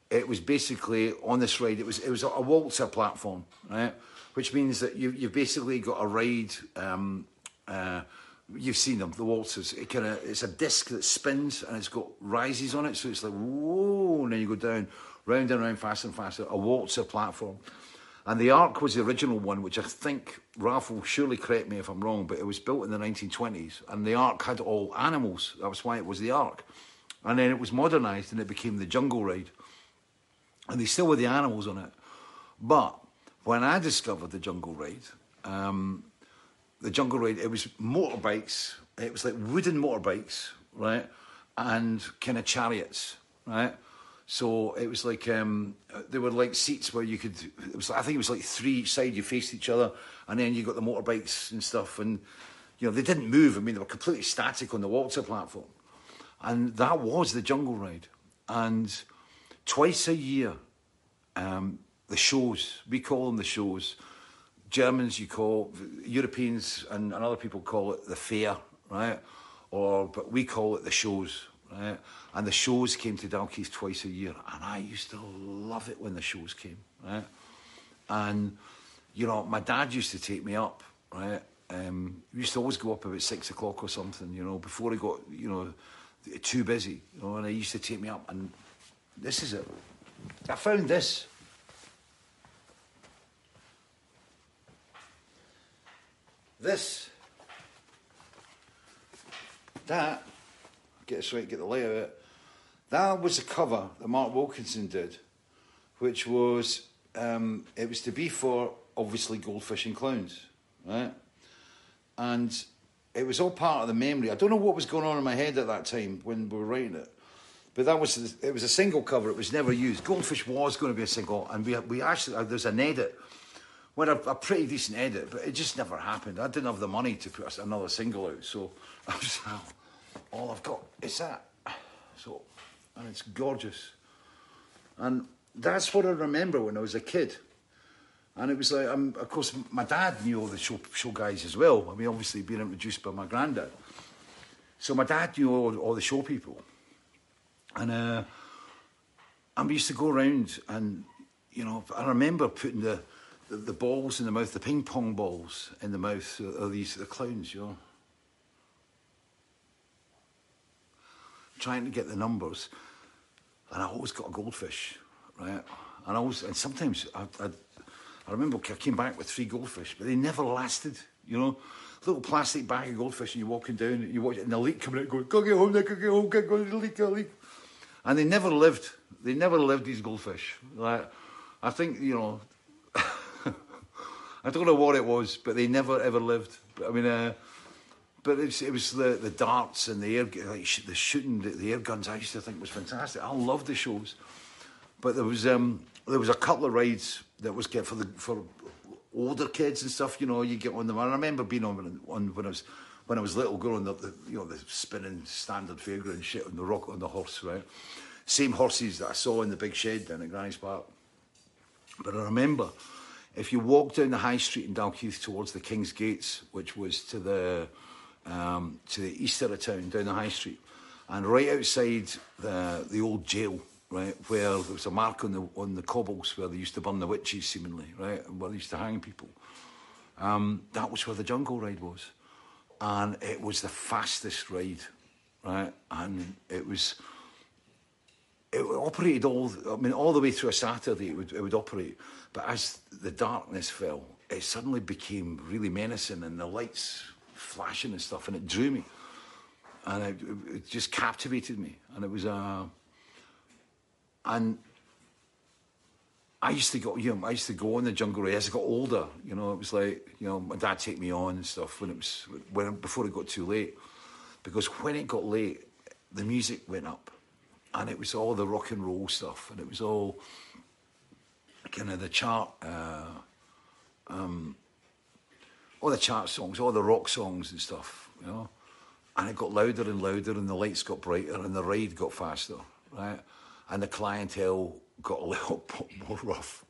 it was basically on this ride. It was it was a waltzer platform, right? Which means that you you've basically got a ride. Um, uh, you've seen them, the waltzers. It kind of it's a disc that spins and it's got rises on it, so it's like whoa, and then you go down, round and round, faster and faster. A waltzer platform. And the Ark was the original one, which I think Ralph will surely correct me if I'm wrong, but it was built in the 1920s, and the Ark had all animals. That was why it was the Ark. And then it was modernised and it became the Jungle Ride and they still were the animals on it. But when I discovered the Jungle Ride, um, the Jungle Ride, it was motorbikes. It was like wooden motorbikes, right, and kind of chariots, right. So it was like um, there were like seats where you could. It was I think it was like three each side. You faced each other, and then you got the motorbikes and stuff. And you know they didn't move. I mean they were completely static on the waltzer platform, and that was the Jungle Ride. And twice a year, um, the shows, we call them the shows. Germans, you call, Europeans and, and other people call it the fair, right? Or, but we call it the shows, right? And the shows came to Dalkeith twice a year. And I used to love it when the shows came, right? And, you know, my dad used to take me up, right? Um, we used to always go up about six o'clock or something, you know, before he got, you know, too busy, you know, and he used to take me up and this is it. I found this. This. That. Get this right, get the layout of it. That was a cover that Mark Wilkinson did, which was, um, it was to be for obviously goldfish and clowns, right? And it was all part of the memory. I don't know what was going on in my head at that time when we were writing it. But that was it was a single cover. It was never used. Goldfish was going to be a single, and we we actually uh, there's an edit, well a, a, pretty decent edit, but it just never happened. I didn't have the money to put another single out, so all I've got is that. So, and it's gorgeous, and that's what I remember when I was a kid. And it was like, um, of course, my dad knew all the show, show guys as well. I mean, obviously being introduced by my granddad. So my dad knew all, all the show people. And uh, and we used to go around and, you know, I remember putting the, the, the balls in the mouth, the ping pong balls in the mouth of these the clowns, you know. Trying to get the numbers. And I always got a goldfish, right? And I always, and sometimes I, I, I remember I came back with three goldfish, but they never lasted, you know little plastic bag of goldfish and you're walking down and you watch it and the leak coming out going, go get home, go get home, go get home, leak, leak and they never lived. They never lived these goldfish. Like, I think you know, I don't know what it was, but they never ever lived. I mean, uh, but it was, it was the, the darts and the air, like sh- the shooting, the, the, air guns. I used to think was fantastic. I loved the shows, but there was um, there was a couple of rides that was get for the for older kids and stuff. You know, you get on them. I remember being on on when I was when I was little, going on the, you know the spinning standard fairground shit on the rock on the horse, right? Same horses that I saw in the big shed down at Granny's Park. But I remember, if you walk down the high street in Dalkeith towards the King's Gates, which was to the um, to the east of the town, down the high street, and right outside the the old jail, right, where there was a mark on the on the cobbles where they used to burn the witches, seemingly, right, where they used to hang people. Um, that was where the jungle ride was and it was the fastest ride, right? And it was it operated all. I mean, all the way through a Saturday, it would it would operate. But as the darkness fell, it suddenly became really menacing, and the lights flashing and stuff, and it drew me, and it, it just captivated me, and it was a. Uh, and I used to go, you know, I used to go on the jungle as I got older. You know, it was like, you know, my dad take me on and stuff when it was when before it got too late, because when it got late, the music went up, and it was all the rock and roll stuff, and it was all kind of the chart, uh, um, all the chart songs, all the rock songs and stuff, you know. And it got louder and louder, and the lights got brighter, and the ride got faster, right? And the clientele got a little more rough.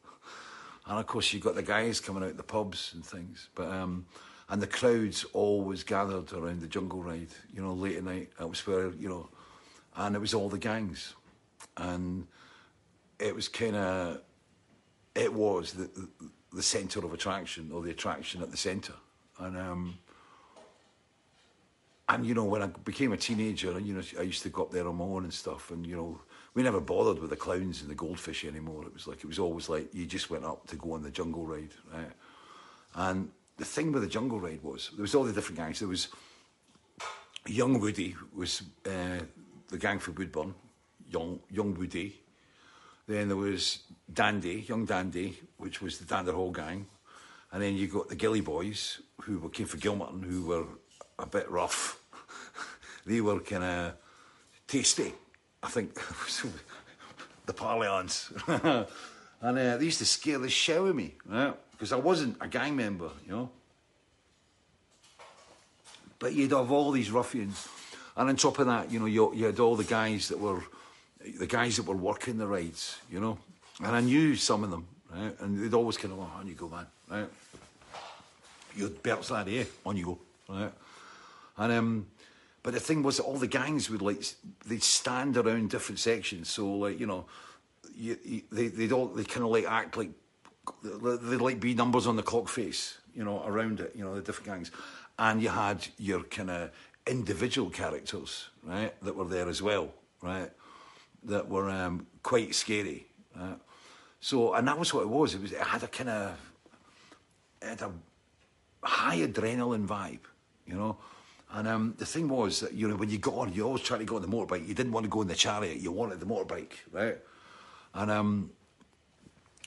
And of course, you got the guys coming out the pubs and things, but um, and the crowds always gathered around the jungle ride. You know, late at night. That was where you know, and it was all the gangs, and it was kind of, it was the, the the centre of attraction or the attraction at the centre, and um, and you know when I became a teenager, you know I used to go up there on my own and stuff, and you know we never bothered with the clowns and the goldfish anymore. It was like it was always like you just went up to go on the jungle ride, right? And the thing with the jungle ride was there was all the different gangs. There was young Woody was uh, the gang for Woodburn, young young Woody. Then there was Dandy, young Dandy, which was the Danderhall gang, and then you got the Gilly Boys, who were, came from Gilmerton, who were a bit rough. they were kind of tasty, I think. the parlance. and uh, they used to scare the shit out of me, right? Because I wasn't a gang member, you know. But you'd have all these ruffians. And on top of that, you know, you, you had all the guys that were the guys that were working the rides, you know. And I knew some of them, right? And they'd always kind of, oh, on you go, man, right? You're Bert's lad, eh? On you go, right? And um, but the thing was all the gangs would like they'd stand around different sections. So like you know, you, you, they they'd all they kind of like act like they'd like be numbers on the clock face, you know, around it. You know, the different gangs, and you had your kind of individual characters, right, that were there as well, right, that were um, quite scary. Right? So, and that was what it was. It was it had a kind of it had a high adrenaline vibe, you know. And um, the thing was that you know when you got on, you always tried to go on the motorbike. You didn't want to go in the chariot. You wanted the motorbike, right? And um,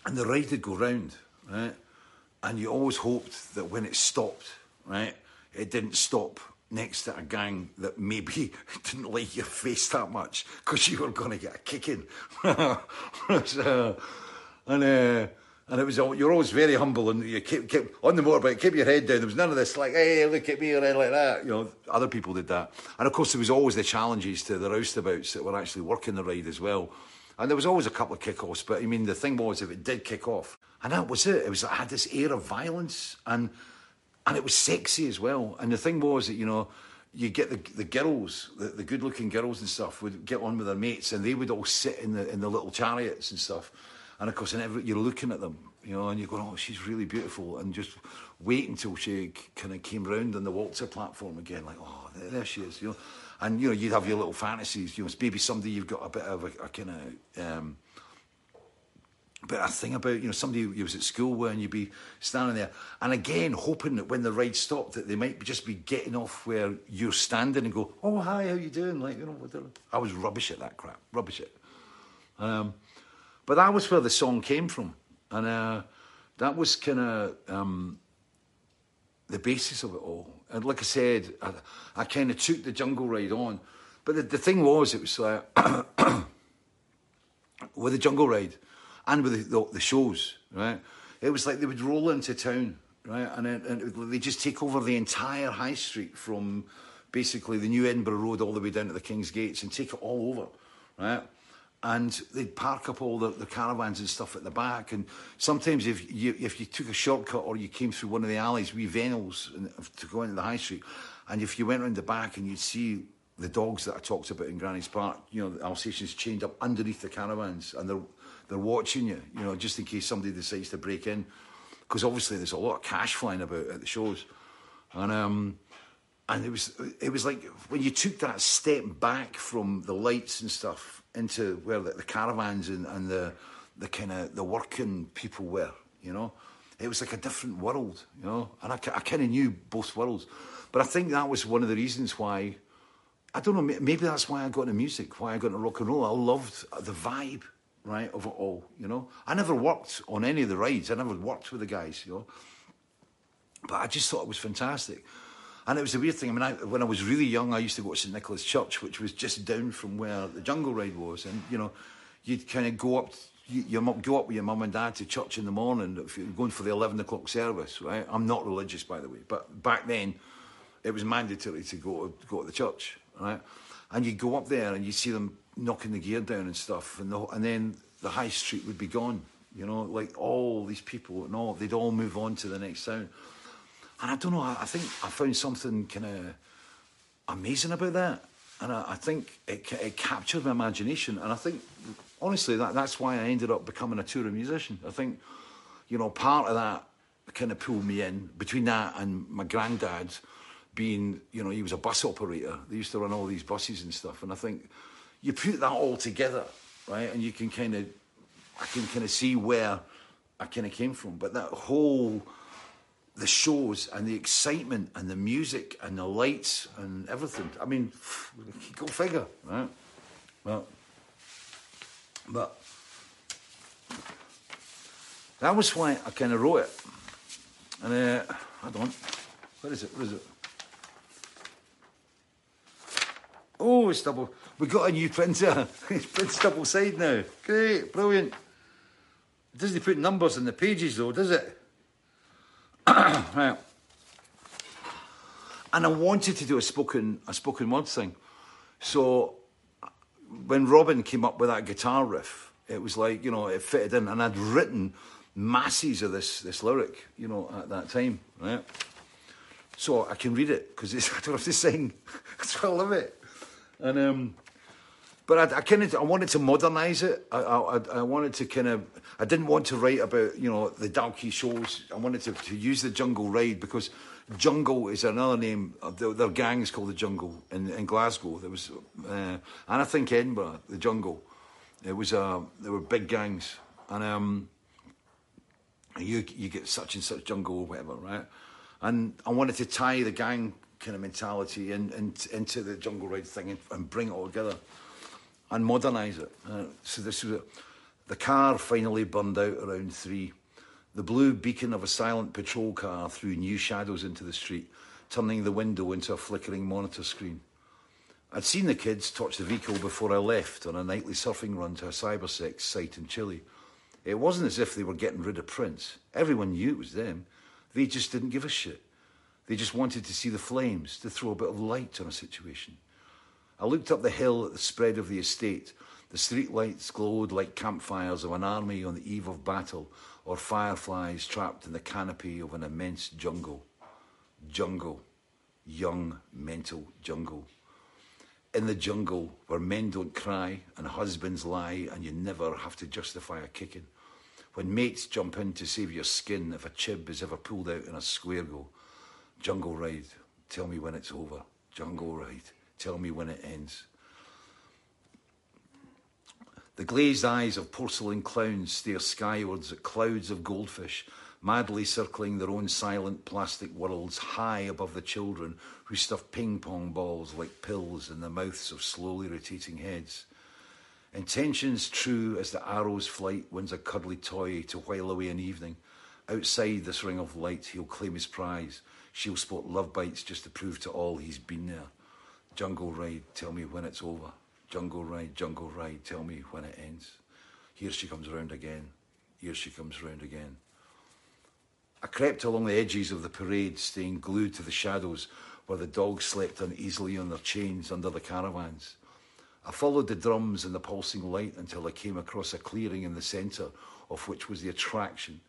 and the ride would go round, right? And you always hoped that when it stopped, right, it didn't stop next to a gang that maybe didn't like your face that much because you were going to get a kicking. so, and uh, and it was you're always very humble and you keep, keep on the motorbike, keep your head down. There was none of this like, hey, look at me or anything like that. You know, other people did that, and of course there was always the challenges to the roustabouts that were actually working the ride as well. And there was always a couple of kick-offs, but I mean the thing was if it did kick off, and that was it. It was it had this air of violence and and it was sexy as well. And the thing was that you know you get the the girls, the, the good looking girls and stuff would get on with their mates, and they would all sit in the in the little chariots and stuff. And of course, and every, you're looking at them, you know, and you're going, "Oh, she's really beautiful," and just wait until she kind of came round on the Waltzer platform again, like, "Oh, there, there she is," you know. And you know, you'd have your little fantasies, you know, maybe somebody you've got a bit of a, a kind of um, but a thing about you know somebody you was at school with and you'd be standing there. And again hoping that when the ride stopped that they might just be getting off where you're standing and go oh hi how you doing? Like you know I was rubbish at that crap rubbish at um, but that was where the song came from and uh, that was kind of um, the basis of it all and like I said I, I kind of took the jungle ride on but the, the thing was it was like with the jungle ride and with the, the, the, shows, right? It was like they would roll into town, right? And, it, and they just take over the entire high street from basically the new Edinburgh Road all the way down to the King's Gates and take it all over, right? And they'd park up all the, the caravans and stuff at the back. And sometimes if you if you took a shortcut or you came through one of the alleys, we Venels to go into the high street, and if you went around the back and you'd see the dogs that I talked about in Granny's Park, you know, the Alsatians chained up underneath the caravans, and they're they're watching you, you know, just in case somebody decides to break in. Because obviously there's a lot of cash flying about at the shows. And um, and it was it was like when you took that step back from the lights and stuff into where the, the caravans and, and the the kind of the working people were, you know, it was like a different world, you know, and I, I kind of knew both worlds, but I think that was one of the reasons why. I don't know. Maybe that's why I got into music. Why I got into rock and roll. I loved the vibe, right, of it all. You know, I never worked on any of the rides. I never worked with the guys. You know, but I just thought it was fantastic. And it was a weird thing. I mean, I, when I was really young, I used to go to St Nicholas Church, which was just down from where the Jungle Ride was. And, you know, you'd kind of go up, you, your go up with your mum and dad to church in the morning if you're going for the 11 o'clock service, right? I'm not religious, by the way. But back then, it was mandatory to go to, go to the church, right? And you'd go up there and you'd see them knocking the gear down and stuff. And, the, and then the high street would be gone, you know, like all these people and all, they'd all move on to the next town. And I don't know, I, think I found something kind of amazing about that. And I, I think it, it, captured my imagination. And I think, honestly, that, that's why I ended up becoming a touring musician. I think, you know, part of that kind of pulled me in between that and my granddad being, you know, he was a bus operator. They used to run all these buses and stuff. And I think you put that all together, right? And you can kind of, I can kind of see where I kind of came from. But that whole the shows and the excitement and the music and the lights and everything. I mean, go figure, right? Well, but that was why I kind of wrote it. And uh, I don't. Where is it? Where is it? Oh, it's double. We got a new printer. it's prints double side now. Great, brilliant. It doesn't put numbers in the pages though, does it? right. And I wanted to do a spoken a spoken word thing. So when Robin came up with that guitar riff, it was like, you know, it fitted in. And I'd written masses of this this lyric, you know, at that time, right? So I can read it because I don't have to sing. That's why I love it. And um, but I, I kind of I wanted to modernise it. I, I, I wanted to kind of I didn't want to write about you know the Dalkeith shows. I wanted to, to use the Jungle Ride because Jungle is another name. Their, their gang's called the Jungle in, in Glasgow. There was uh, and I think Edinburgh, the Jungle. It was uh, there were big gangs and um, you you get such and such jungle or whatever, right? And I wanted to tie the gang kind of mentality in, in, into the jungle ride thing and, and bring it all together and modernise it. Uh, so this was the car finally burned out around three. The blue beacon of a silent patrol car threw new shadows into the street, turning the window into a flickering monitor screen. I'd seen the kids torch the vehicle before I left on a nightly surfing run to a cybersex site in Chile. It wasn't as if they were getting rid of Prince. Everyone knew it was them. They just didn't give a shit. They just wanted to see the flames, to throw a bit of light on a situation. I looked up the hill at the spread of the estate. The street lights glowed like campfires of an army on the eve of battle, or fireflies trapped in the canopy of an immense jungle. Jungle. Young, mental jungle. In the jungle, where men don't cry and husbands lie, and you never have to justify a kicking. When mates jump in to save your skin if a chib is ever pulled out in a square go. Jungle ride. Tell me when it's over. Jungle ride. Tell me when it ends. The glazed eyes of porcelain clowns stare skywards at clouds of goldfish, madly circling their own silent plastic worlds high above the children who stuff ping pong balls like pills in the mouths of slowly rotating heads. Intentions true as the arrow's flight wins a cuddly toy to while away an evening. Outside this ring of light, he'll claim his prize. She'll sport love bites just to prove to all he's been there. Jungle Ride, tell me when it's over. Jungle Ride, Jungle Ride, tell me when it ends. Here she comes round again. Here she comes round again. I crept along the edges of the parade, staying glued to the shadows where the dogs slept uneasily on their chains under the caravans. I followed the drums and the pulsing light until I came across a clearing in the centre of which was the attraction.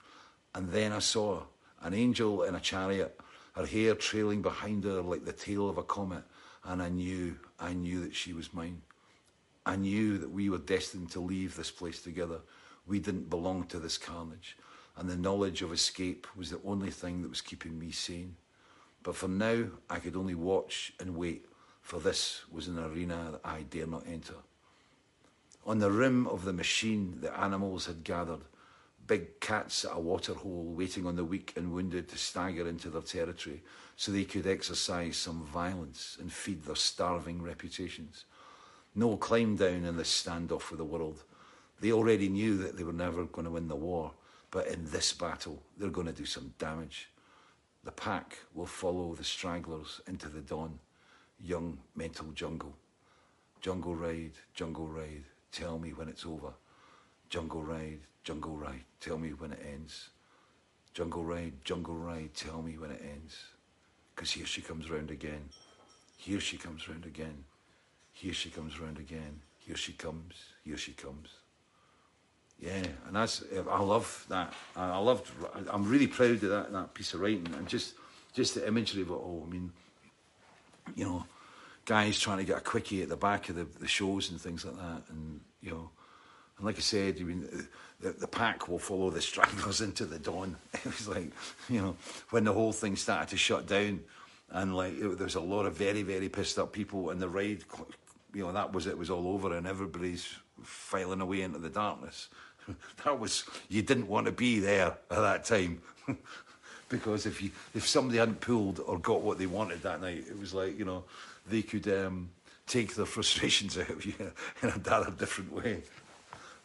And then I saw an angel in a chariot, her hair trailing behind her like the tail of a comet, and I knew, I knew that she was mine. I knew that we were destined to leave this place together. We didn't belong to this carnage. And the knowledge of escape was the only thing that was keeping me sane. But for now, I could only watch and wait, for this was an arena that I dare not enter. On the rim of the machine, the animals had gathered, big cats at a waterhole waiting on the weak and wounded to stagger into their territory so they could exercise some violence and feed their starving reputations. No climb down in this standoff with the world. They already knew that they were never going to win the war, but in this battle, they're going to do some damage. The pack will follow the stragglers into the dawn. Young mental jungle. Jungle raid, jungle raid, tell me when it's over. Jungle ride, jungle ride, tell me when it ends. Jungle ride, jungle ride, tell me when it ends. Because here she comes round again. Here she comes round again. Here she comes round again. Here she comes. Here she comes. Yeah, and that's I love that. I loved. I'm really proud of that that piece of writing and just just the imagery of it all. I mean, you know, guys trying to get a quickie at the back of the, the shows and things like that, and you know, and like I said, I mean, the, the pack will follow the stragglers into the dawn. It was like, you know, when the whole thing started to shut down, and like it, there was a lot of very, very pissed up people, and the ride, you know, that was it was all over, and everybody's filing away into the darkness. that was you didn't want to be there at that time. because if you if somebody hadn't pulled or got what they wanted that night, it was like you know they could um, take their frustrations out of you in a rather different way.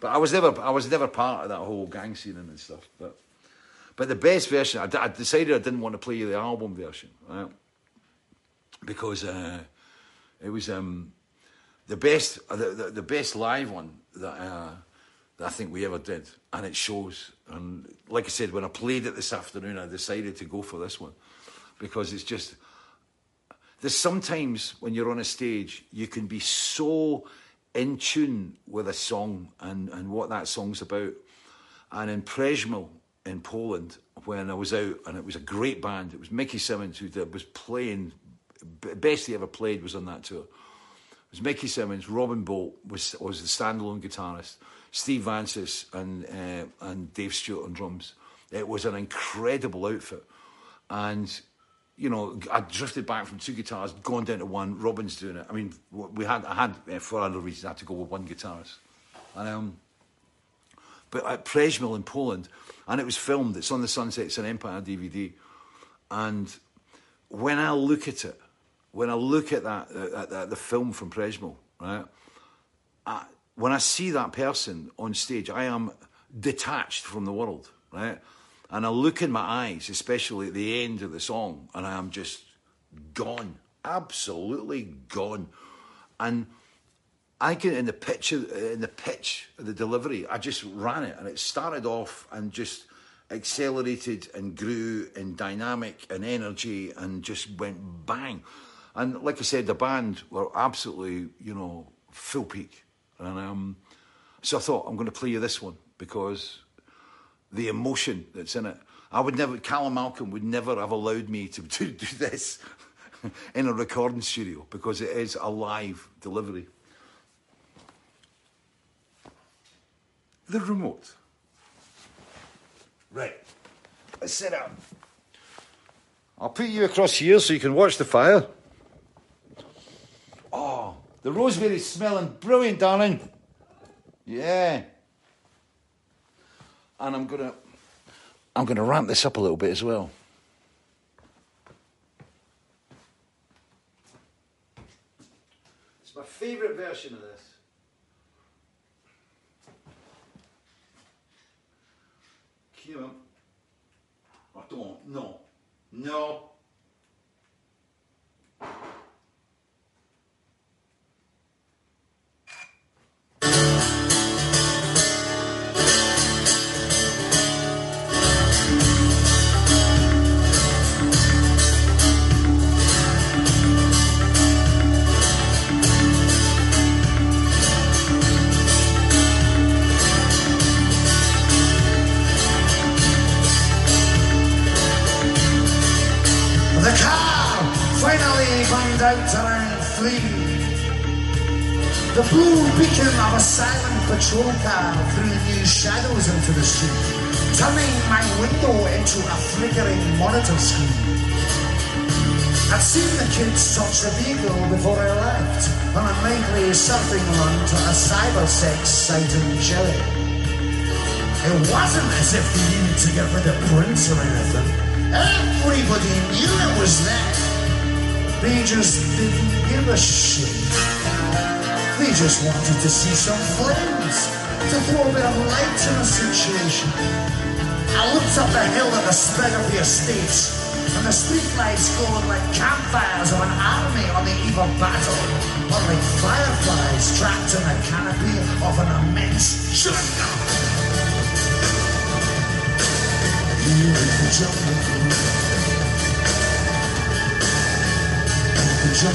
But I was never I was never part of that whole gang scene and stuff. But but the best version, I, I decided I didn't want to play the album version, right? Because uh, it was um, the best the, the, the, best live one that, uh, that I think we ever did, and it shows. And like I said, when I played it this afternoon, I decided to go for this one because it's just there's sometimes when you're on a stage you can be so in tune with a song and, and what that song's about. And in Przemysl in Poland, when I was out, and it was a great band, it was Mickey Simmonds who was playing, best he ever played was on that tour. It was Mickey Simmonds, Robin Boult was, was the standalone guitarist, Steve Vantsis and, uh, and Dave Stewart on drums. It was an incredible outfit. And you know, I drifted back from two guitars, gone down to one. Robin's doing it. I mean, we had I had uh, for other reasons I had to go with one guitarist, and um, but at Przemysl in Poland, and it was filmed. It's on the Sunsets on Empire DVD, and when I look at it, when I look at that uh, at, at the film from Przemysl, right, I, when I see that person on stage, I am detached from the world, right. And I look in my eyes, especially at the end of the song, and I am just gone, absolutely gone. And I can in the pitch, in the pitch, of the delivery, I just ran it, and it started off and just accelerated and grew in dynamic and energy, and just went bang. And like I said, the band were absolutely, you know, full peak. And um, so I thought, I'm going to play you this one because the emotion that's in it. I would never, Callum Malcolm would never have allowed me to, to do this in a recording studio because it is a live delivery. The remote. Right. Let's set up. I'll put you across here so you can watch the fire. Oh, the roseberry's smelling brilliant, darling. Yeah and I'm gonna I'm gonna ramp this up a little bit as well. It's my favourite version of this. Kim, I don't. No, no. Three. The blue beacon of a silent patrol car threw new shadows into the street, turning my window into a flickering monitor screen. I'd seen the kids touch the vehicle before I left on a nightly surfing run to a cyber sex site in Chile. It wasn't as if they needed to get rid of Prince or anything. Everybody knew it was there. They just didn't give a shit. They just wanted to see some flames, to throw a of light in the situation. I looked up the hill at the spread of the estates, and the streetlights glowed like campfires of an army on the eve of battle, or like fireflies trapped in the canopy of an immense jungle. In the jungle, When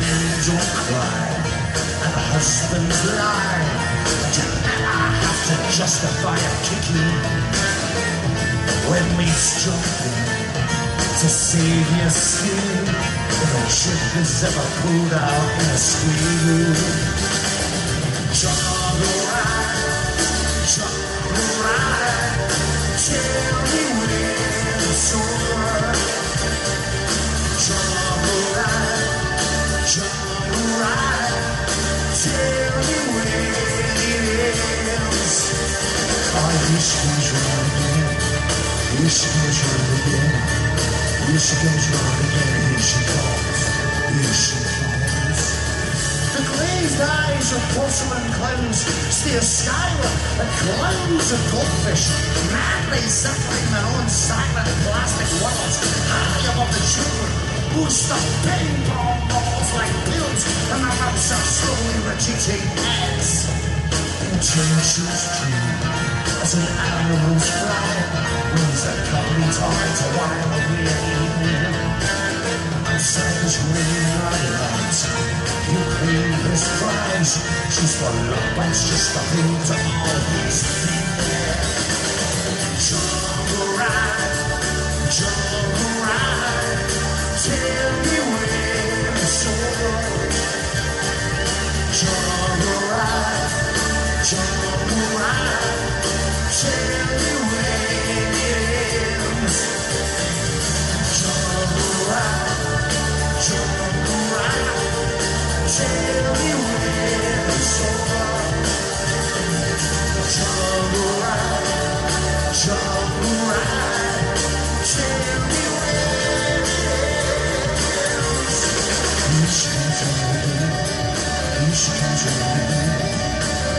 men don't cry and husbands lie, you never have to justify a kicking. When meat's jumping to save your skin, if a is ever pulled out in a squeal. Jungle You should enjoy again. You should enjoy again. Here she comes. Here she comes. The glazed eyes of porcelain clowns stare skyward at clouds of goldfish, madly circling their own silent plastic worlds high above the children who stuff ping pong balls like pills and their mouths are slowly retreating heads. Intentions true as an animal's fly wings that complete tied to while away evening. Outside is raining light. You pay his price. She's for love, it's just a thing to be there.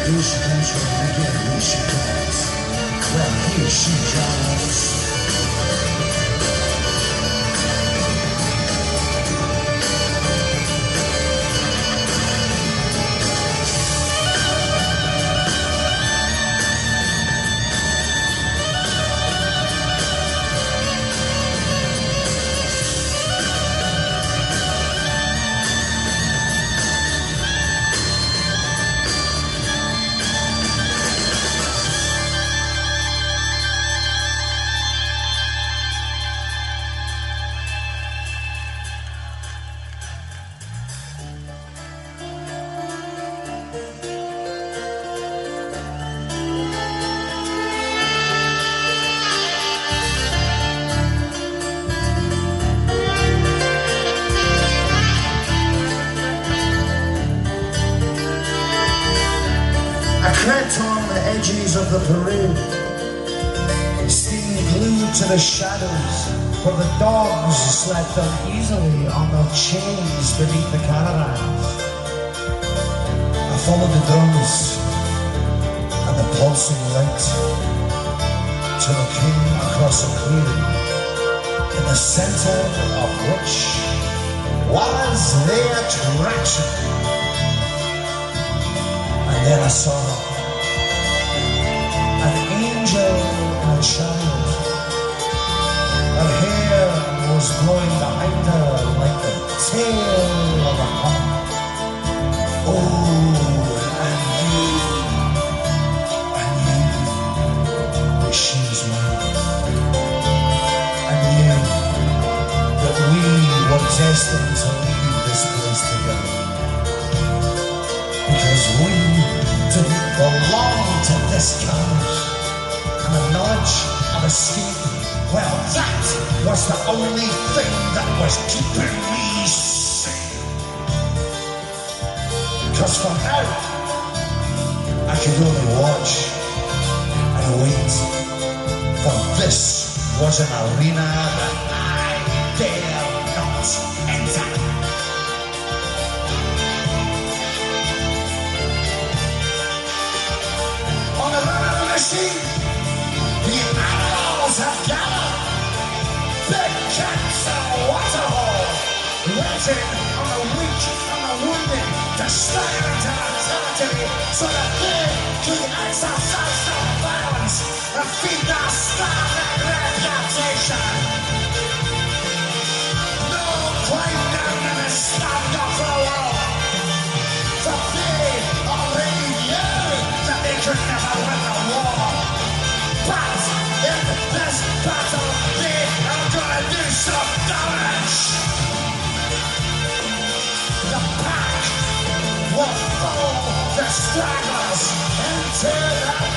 Here she comes around again. Here she comes. Well, here she comes. Beneath the caravans. I followed the drums and the pulsing light till I came across a clearing, in the center of which was the attraction. And then I saw an angel and a child. Her hair was blowing the tail of a hawk. Oh, I knew, I knew that she was mine. I knew that we were destined to leave this place together because we didn't belong to this carnage and the knowledge of escape, well, that was the only thing that was keeping me Because for now, I could only watch and wait, for this was an arena that I dare not enter. On the run of the machine, the animals have gathered. Big cats and waterhole, waiting their territory so that could exercise violence and feed starving. No the stand that they could never win the war. But in this battle, they are gonna do some damage. Stragglers into the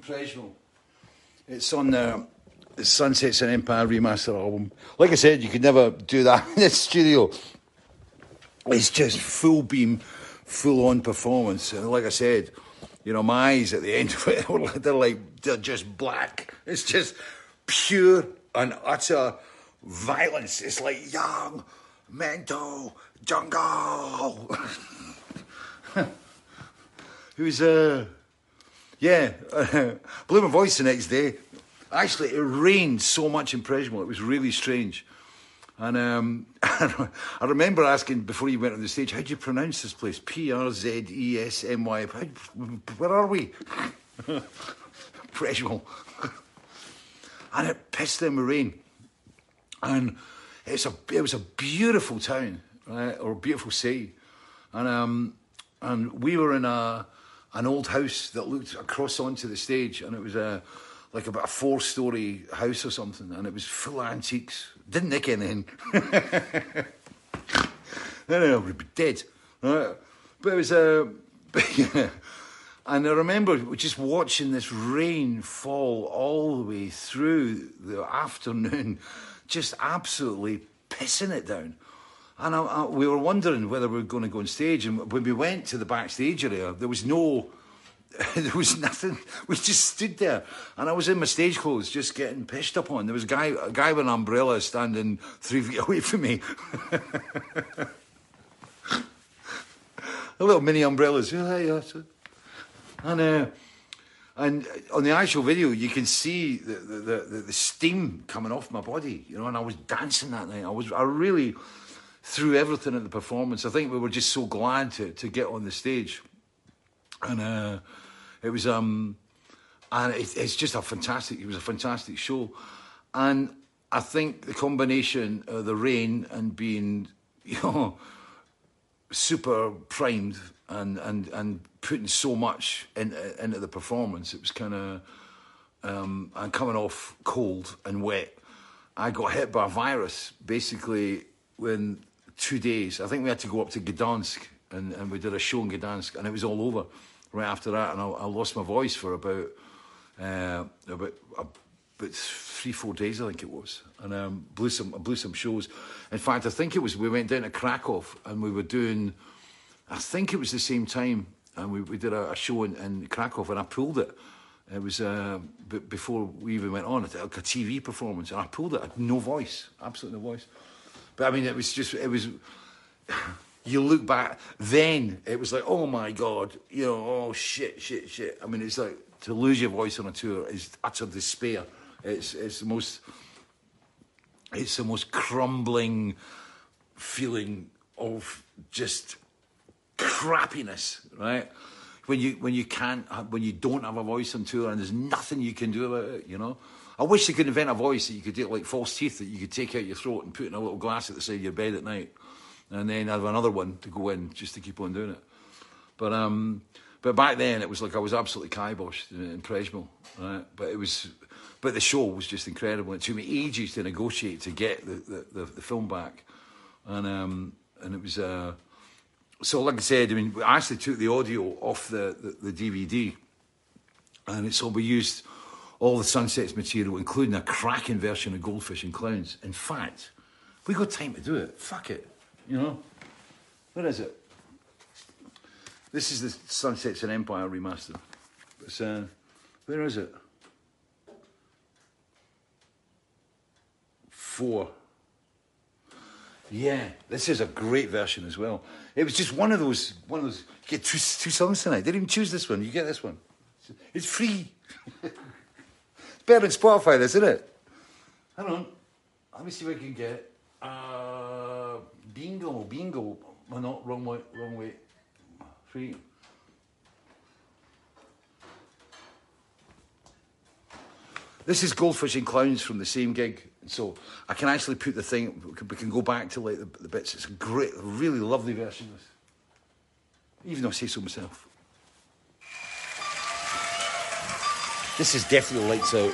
Presnell. It's on the, the Sunsets on Empire remaster album. Like I said, you could never do that in the studio. It's just full beam, full on performance. And like I said, you know, my eyes at the end of it, they're like, they're just black. It's just pure and utter violence. It's like young, mental, jungle. Who's, uh, yeah, blew my voice the next day. Actually, it rained so much in Presmore, it was really strange. And um, I remember asking before you went on the stage, how do you pronounce this place? P R Z E S M Y. Where are we? Presmore. and it pissed in the rain. And it's a, it was a beautiful town, right, or a beautiful city. And, um, and we were in a, an old house that looked across onto the stage, and it was a, like about a four story house or something, and it was full of antiques. Didn't nick anything. no, no, we'd be dead. Right? But it was uh, a. and I remember just watching this rain fall all the way through the afternoon, just absolutely pissing it down. And I, I, we were wondering whether we were going to go on stage. And when we went to the backstage area, there was no, there was nothing. We just stood there, and I was in my stage clothes, just getting pissed upon. There was a guy, a guy with an umbrella standing three feet away from me. a little mini umbrellas. And uh, and on the actual video, you can see the, the, the, the steam coming off my body, you know. And I was dancing that night. I was, I really threw everything at the performance. I think we were just so glad to to get on the stage, and uh, it was um, and it, it's just a fantastic. It was a fantastic show, and I think the combination of the rain and being, you know super primed and and and putting so much in, into the performance. It was kind of um, and coming off cold and wet. I got hit by a virus basically when two days. I think we had to go up to Gdansk and, and we did a show in Gdansk and it was all over. right after that, and I, I lost my voice for about uh, about about three four days, I think it was, and um, blew some I blew some shows. In fact, I think it was we went down to Krakow and we were doing. I think it was the same time, and we, we did a, a show in, in Krakow, and I pulled it. It was uh, b- before we even went on, like a TV performance, and I pulled it. I had no voice, absolutely no voice. But I mean, it was just, it was. You look back, then it was like, oh my god, you know, oh shit, shit, shit. I mean, it's like to lose your voice on a tour is utter despair. It's it's the most, it's the most crumbling feeling of just crappiness, right? When you when you can't when you don't have a voice on tour and there's nothing you can do about it, you know. I wish they could invent a voice that you could do like false teeth that you could take out your throat and put in a little glass at the side of your bed at night, and then have another one to go in just to keep on doing it. But um, but back then it was like I was absolutely kiboshed and impressionable, right? But it was, but the show was just incredible. It took me ages to negotiate to get the the, the, the film back, and um, and it was uh, so like I said, I mean, we actually took the audio off the, the, the DVD, and it's all we used all the Sunsets material, including a cracking version of Goldfish and Clowns. In fact, we got time to do it. Fuck it, you know. Where is it? This is the Sunsets on Empire remastered. It's, uh, where is it? Four. Yeah, this is a great version as well. It was just one of those, one of those. You get two, two songs tonight. They didn't even choose this one. You get this one. It's free. better than Spotify, this, isn't it? Hang on. Let me see if I can get. Uh, bingo, bingo. Oh, no, wrong way, wrong way. Free. This is Goldfish and Clowns from the same gig. So I can actually put the thing, we can, we can go back to like the, the bits. It's a great, really lovely version of this. Even though I say so myself. This is definitely lights out.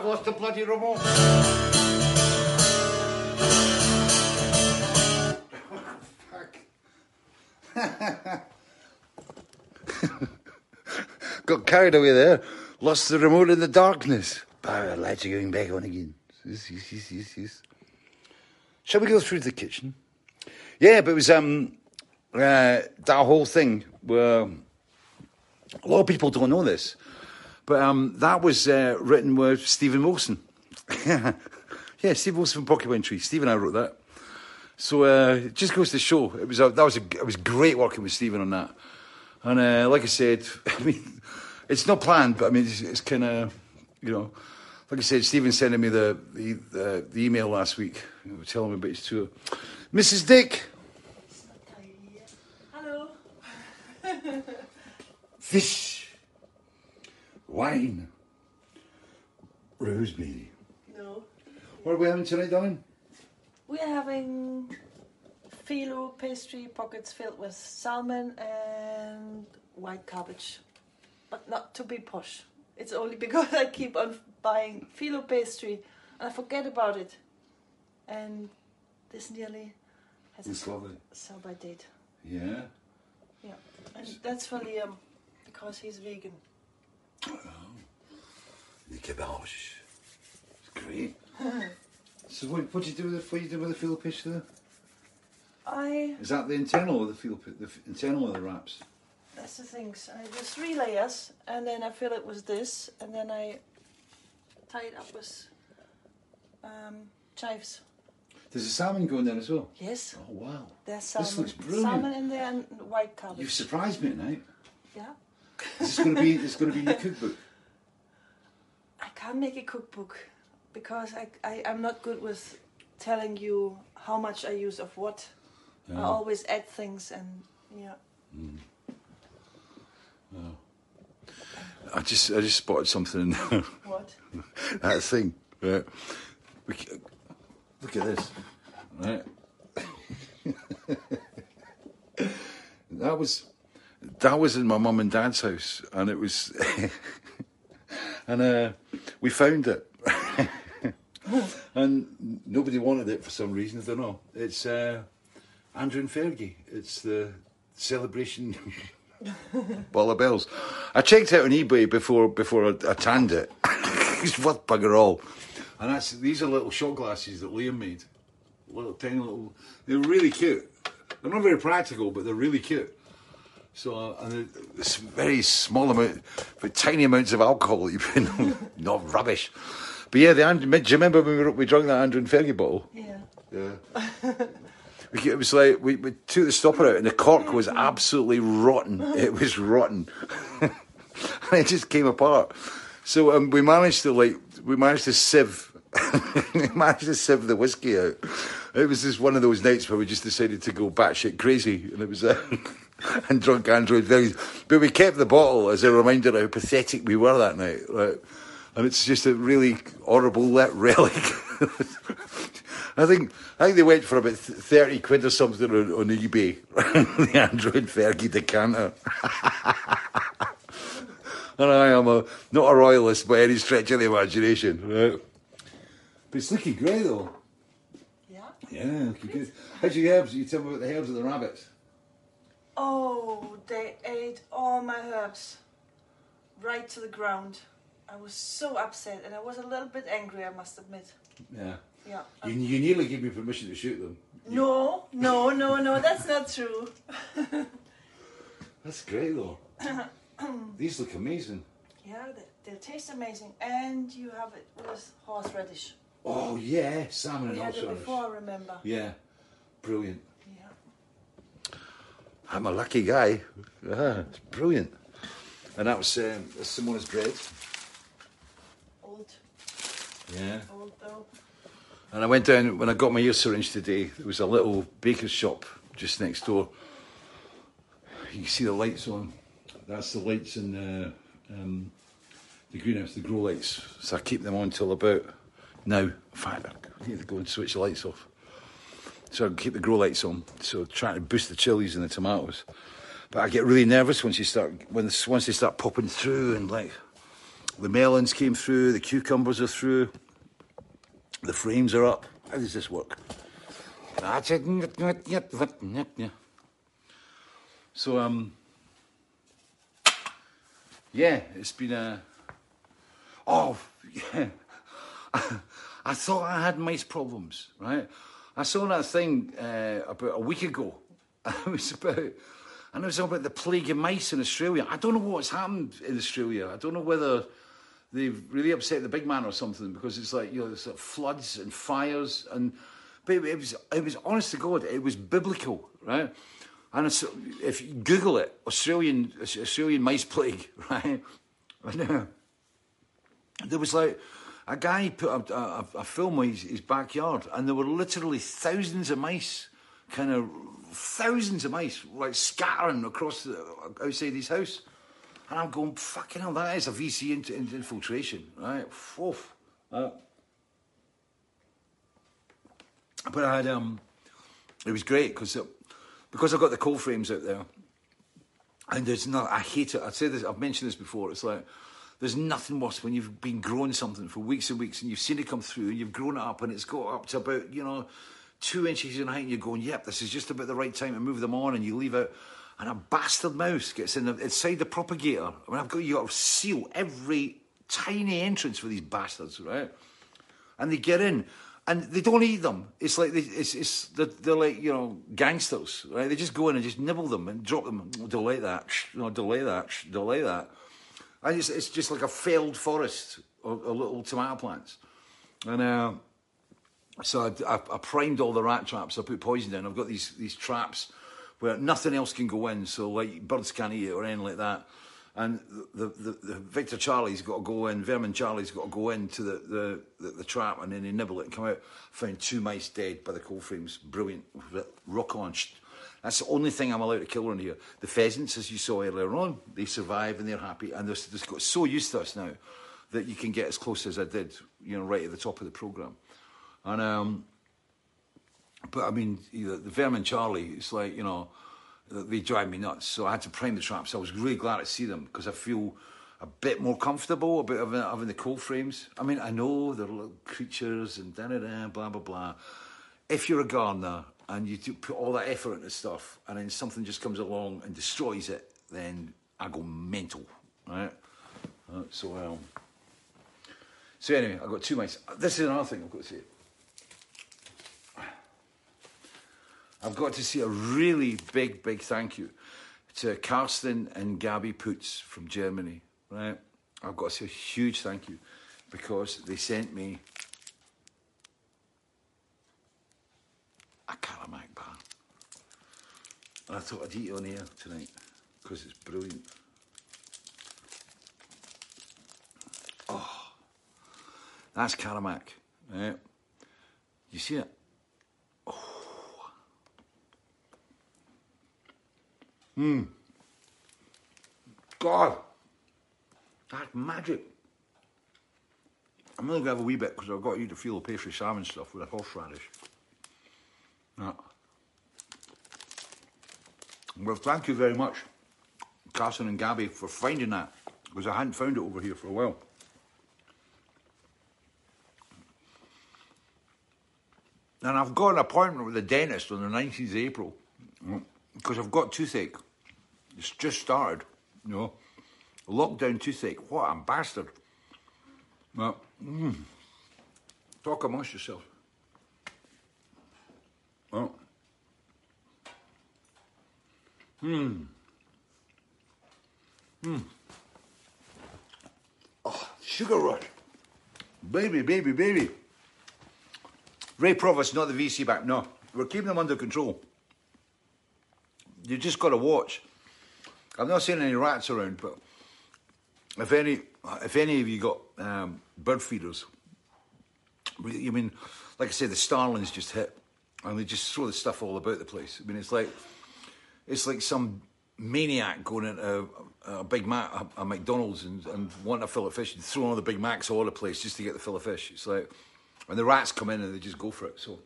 I've lost the bloody remote. Got carried away there. Lost the remote in the darkness. But the lights are going back on again. Yes, yes, yes, yes, yes. Shall we go through the kitchen? Yeah, but it was um uh, that whole thing where a lot of people don't know this, but um, that was uh, written with Steven Wilson. yeah, Steven Wilson from Tree. Steven and I wrote that. So uh, it just goes to show it was a, that was a, it was great working with Steven on that. And uh, like I said, I mean, it's not planned, but I mean, it's, it's kind of you know, like I said, Steven sending me the the, the, the email last week, telling me about his tour. Mrs. Dick, Hello. fish, wine, rosemary. No. What are we having tonight, darling? We're having phyllo pastry pockets filled with salmon and white cabbage, but not to be posh. It's only because I keep on buying phyllo pastry and I forget about it. And this nearly has It's a lovely. sell by date. Yeah. Yeah, and that's for Liam because he's vegan. The kebabs. It's great. so what what do you do with the what do you do with the field pitch there? I Is that the internal or the field the internal of the wraps? that's the things. I there's three layers, and then I fill it with this, and then I tie it up with um, chives. There's a salmon going there as well. Yes, Oh wow. there's salmon. This looks brilliant. Salmon in there and white cabbage. You've surprised me tonight. Yeah. Is this going to be? It's going to be your cookbook. I can't make a cookbook because I, I, I'm not good with telling you how much I use of what. I always add things and yeah. Mm. Oh. I just I just spotted something. What? that thing. Right. Look at this. Right. that was that was in my mum and dad's house, and it was, and uh, we found it, and nobody wanted it for some reason. I don't know. It's uh, Andrew and Fergie. It's the celebration. Ball of bells. I checked it on eBay before before I, I tanned it. it's worth bugger all. And that's these are little shot glasses that Liam made. Little tiny little. They're really cute. They're not very practical, but they're really cute. So uh, and it's very small amount, but tiny amounts of alcohol. that You put in, not rubbish. But yeah, the And- do you remember when we, were- we drank that Andrew and Fergie bottle? Yeah. Yeah. We- It was like we, we took the stopper out, and the cork was absolutely rotten. It was rotten, and it just came apart. So um, we managed to like we managed to sieve, we managed to sieve the whiskey out. It was just one of those nights where we just decided to go batshit crazy, and it was uh, and drunk Android very. But we kept the bottle as a reminder of how pathetic we were that night. Right? And it's just a really horrible let relic. I think I think they went for about thirty quid or something on, on eBay. the Andrew and Fergie decanter. and I am a not a royalist by any stretch of the imagination. Right? But it's looking great though. Yeah. Yeah, looking good. How's your herbs? You tell me about the herbs of the rabbits. Oh, they ate all my herbs right to the ground. I was so upset and I was a little bit angry, I must admit. Yeah. Yeah. You, you nearly gave me permission to shoot them. No, no, no, no, that's not true. That's great though. These look amazing. Yeah, they, they taste amazing. And you have it with horseradish. Oh yeah, salmon We and horseradish. before, I remember. Yeah, brilliant. Yeah. I'm a lucky guy. Ah, it's brilliant. And that was um, Simona's bread. Old, Yeah. old though. And I went down when I got my ear syringe today. There was a little baker's shop just next door. You can see the lights on. That's the lights in the, um, the greenhouse, the grow lights. So I keep them on till about now. In fact, I need to go and switch the lights off. So I keep the grow lights on. So trying to boost the chilies and the tomatoes. But I get really nervous once you start when once they start popping through and like the melons came through, the cucumbers are through. The frames are up. How does this work? So um, yeah, it's been a. Oh, yeah. I thought I had mice problems, right? I saw that thing uh, about a week ago. It was about, and it was about the plague of mice in Australia. I don't know what's happened in Australia. I don't know whether they've really upset the big man or something because it's like you know there's floods and fires and but it was it was honest to God it was biblical right and if you Google it Australian Australian mice plague right and, uh, there was like a guy put a, a, a film of his, his backyard and there were literally thousands of mice kind of thousands of mice like scattering across the, outside his house and I'm going, fucking hell, that is a VC in- in- infiltration, right? Oof. Uh, but I had, um, it was great because because I got the cold frames out there, and there's no, I hate it. I'd say this, I've mentioned this before. It's like there's nothing worse when you've been growing something for weeks and weeks, and you've seen it come through, and you've grown it up, and it's got up to about you know two inches in height, and you're going, yep, this is just about the right time to move them on, and you leave it, and a bastard mouse gets in the, inside the propagator. I mean, I've got you got to seal every tiny entrance for these bastards, right? And they get in, and they don't eat them. It's like they, it's, it's they're, they're like you know gangsters, right? They just go in and just nibble them and drop them. Don't like that. No, like that. Like that. And it's, it's just like a failed forest of, of little tomato plants. And uh, so I, I, I primed all the rat traps. I put poison in. I've got these these traps where nothing else can go in. So like birds can't eat it or anything like that. And the, the, the Victor Charlie's got to go in, Vermin Charlie's got to go into the, the, the, the trap and then they nibble it and come out. Found two mice dead by the coal frames. Brilliant. Rock on. That's the only thing I'm allowed to kill around here. The pheasants, as you saw earlier on, they survive and they're happy. And they're just got so used to us now that you can get as close as I did, you know, right at the top of the programme. And, um, but I mean, the, Vermin Charlie, it's like, you know, they drive me nuts. So I had to prime the traps. I was really glad to see them because I feel a bit more comfortable about having, having the coal frames. I mean, I know they're little creatures and da da da, blah blah blah. If you're a gardener and you put all that effort into stuff, and then something just comes along and destroys it, then I go mental, right? Uh, so, um, so anyway, I've got two mice. This is another thing I've got to say. I've got to say a really big, big thank you to Karsten and Gabby Putz from Germany, right? I've got to say a huge thank you because they sent me a Caramac bar. And I thought I'd eat it on air tonight because it's brilliant. Oh, that's Caramac, right? You see it? Oh, Mmm. God, that's magic. I'm only going to have a wee bit because I've got you to feel the pastry salmon stuff with a horseradish. Yeah. Well, thank you very much, Carson and Gabby, for finding that because I hadn't found it over here for a while. And I've got an appointment with the dentist on the 19th of April because I've got toothache. It's just started, you know. Lockdown toothache. What a bastard. Well, mm, talk amongst yourself. Well, hmm. Hmm. Oh, sugar rush. Baby, baby, baby. Ray Provost, not the VC back. No, we're keeping them under control. You just got to watch. I've not seen any rats around, but if any, if any of you got um, bird feeders, you mean, like I say, the starlings just hit, and they just throw the stuff all about the place. I mean, it's like, it's like some maniac going into a, a Big Mac, a, a McDonald's, and, and wanting a fillet fish, and throwing all the Big Macs all over the place just to get the fillet fish. It's like, and the rats come in and they just go for it. So,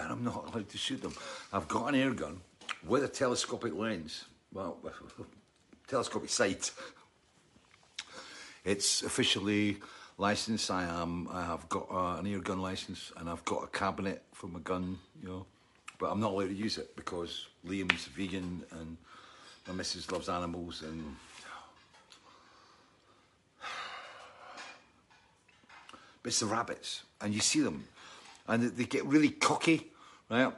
and I'm not allowed to shoot them. I've got an air gun with a telescopic lens. Well, telescopic sight. It's officially licensed. I am. I have got uh, an air gun license, and I've got a cabinet for my gun. You know, but I'm not allowed to use it because Liam's vegan and my missus loves animals and. But it's the rabbits, and you see them, and they- get really cocky, right?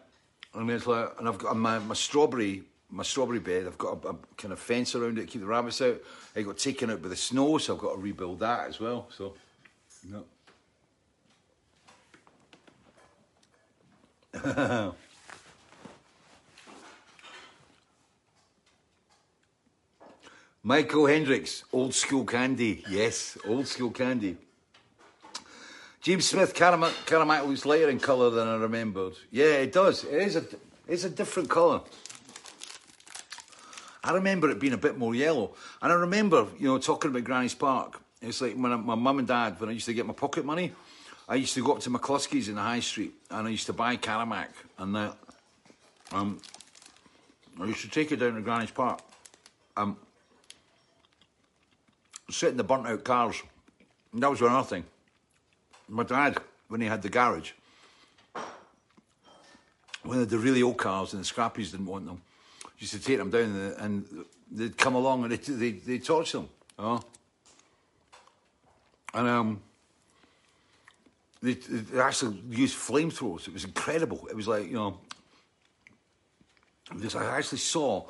And it's like, and I've got my, my strawberry, my strawberry bed. I've got a, a kind of fence around it to keep the rabbits out. It got taken out by the snow, so I've got to rebuild that as well. So, no. Michael Hendricks, old school candy. Yes, old school candy. James Smith, Carama- Caramac looks lighter in colour than I remembered. Yeah, it does. It is a, it's a different colour. I remember it being a bit more yellow. And I remember, you know, talking about Granny's Park. It's like when I, my mum and dad, when I used to get my pocket money, I used to go up to McCluskey's in the high street and I used to buy Caramac. And uh, um, I used to take it down to Granny's Park. Um, sit in the burnt out cars. And that was another thing. My dad, when he had the garage, when the really old cars and the scrappies didn't want them, used to take them down and, and they'd come along and they they they torch them. You know? And um, they, they actually used flamethrowers. It was incredible. It was like you know, because I actually saw.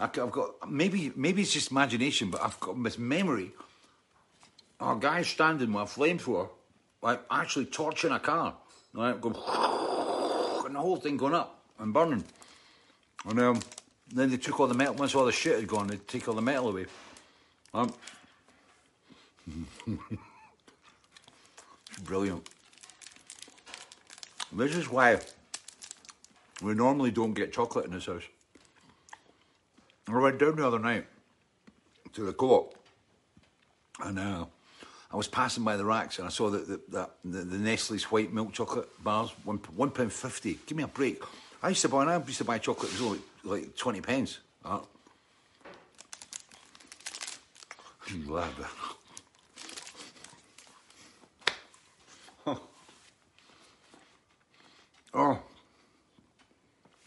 I've got maybe maybe it's just imagination, but I've got this memory. A guy standing with a flamethrower, like actually torching a car, right? Going and the whole thing going up and burning. And um, then they took all the metal. Once all the shit had gone, they take all the metal away. Um, brilliant. This is why we normally don't get chocolate in this house. I went down the other night to the co-op, and uh, I was passing by the racks, and I saw that the, that the, the Nestle's white milk chocolate bars one one pound fifty. Give me a break. I used to buy. I used to buy chocolate. It was only like twenty pence. Uh, glad that. Oh,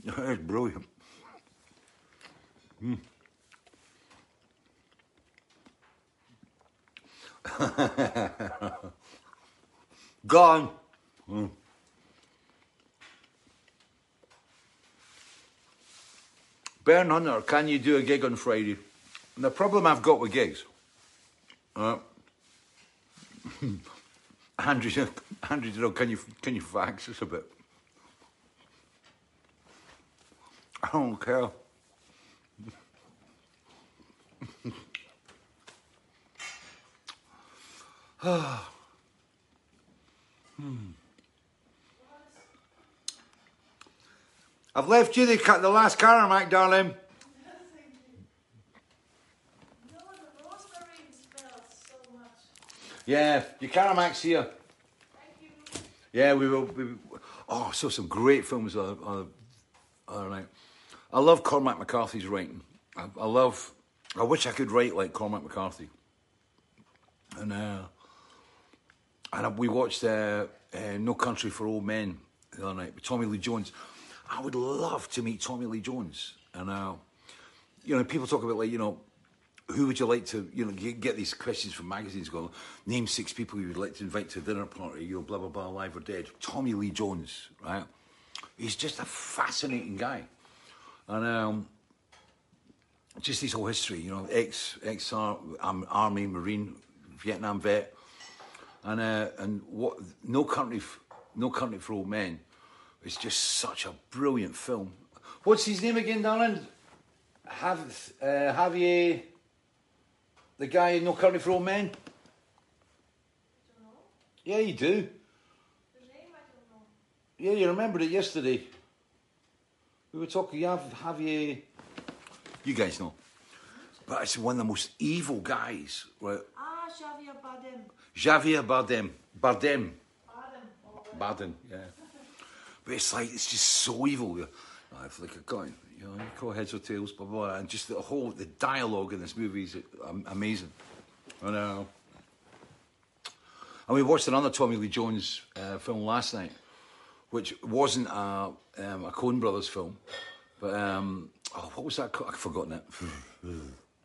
that's brilliant. Gone. Mm. Bern Hunter, can you do a gig on Friday? And the problem I've got with gigs, uh, Andrew, Andrew, you know, can you can you fax us a bit? I don't care. I've left you the, the last Caramac, darling. The. Yeah, your Caramac's here. Thank you. Yeah, we will. We, oh, I saw some great films on, on, on night. I love Cormac McCarthy's writing. I, I love. I wish I could write like Cormac McCarthy. And uh, and we watched uh, uh, No Country for Old Men the other night with Tommy Lee Jones. I would love to meet Tommy Lee Jones. And uh, you know, people talk about like you know, who would you like to you know get, these questions from magazines? Going, name six people you would like to invite to a dinner party. You know, blah blah blah, alive or dead. Tommy Lee Jones, right? He's just a fascinating guy, and um, just his whole history. You know, ex ex um, army, marine, Vietnam vet, and uh, and what no country, no country for old men. It's just such a brilliant film. What's his name again, darling? Have uh, Javier, the guy in No Country for Old Men. Yeah, you do. The name I don't know. Yeah, you remembered it yesterday. We were talking. You have Javier. You guys know, but it's one of the most evil guys. Right? Ah, Javier Bardem. Javier Bardem. Bardem. Bardem. Oh, Bardem. Yeah. But it's like it's just so evil. Know, it's like a coin. You know, you call heads or tails, blah blah, blah. and just the whole the dialogue in this movie is amazing. And uh, and we watched another Tommy Lee Jones uh, film last night, which wasn't a um, a Coen Brothers film, but um, oh, what was that? called? I've forgotten it.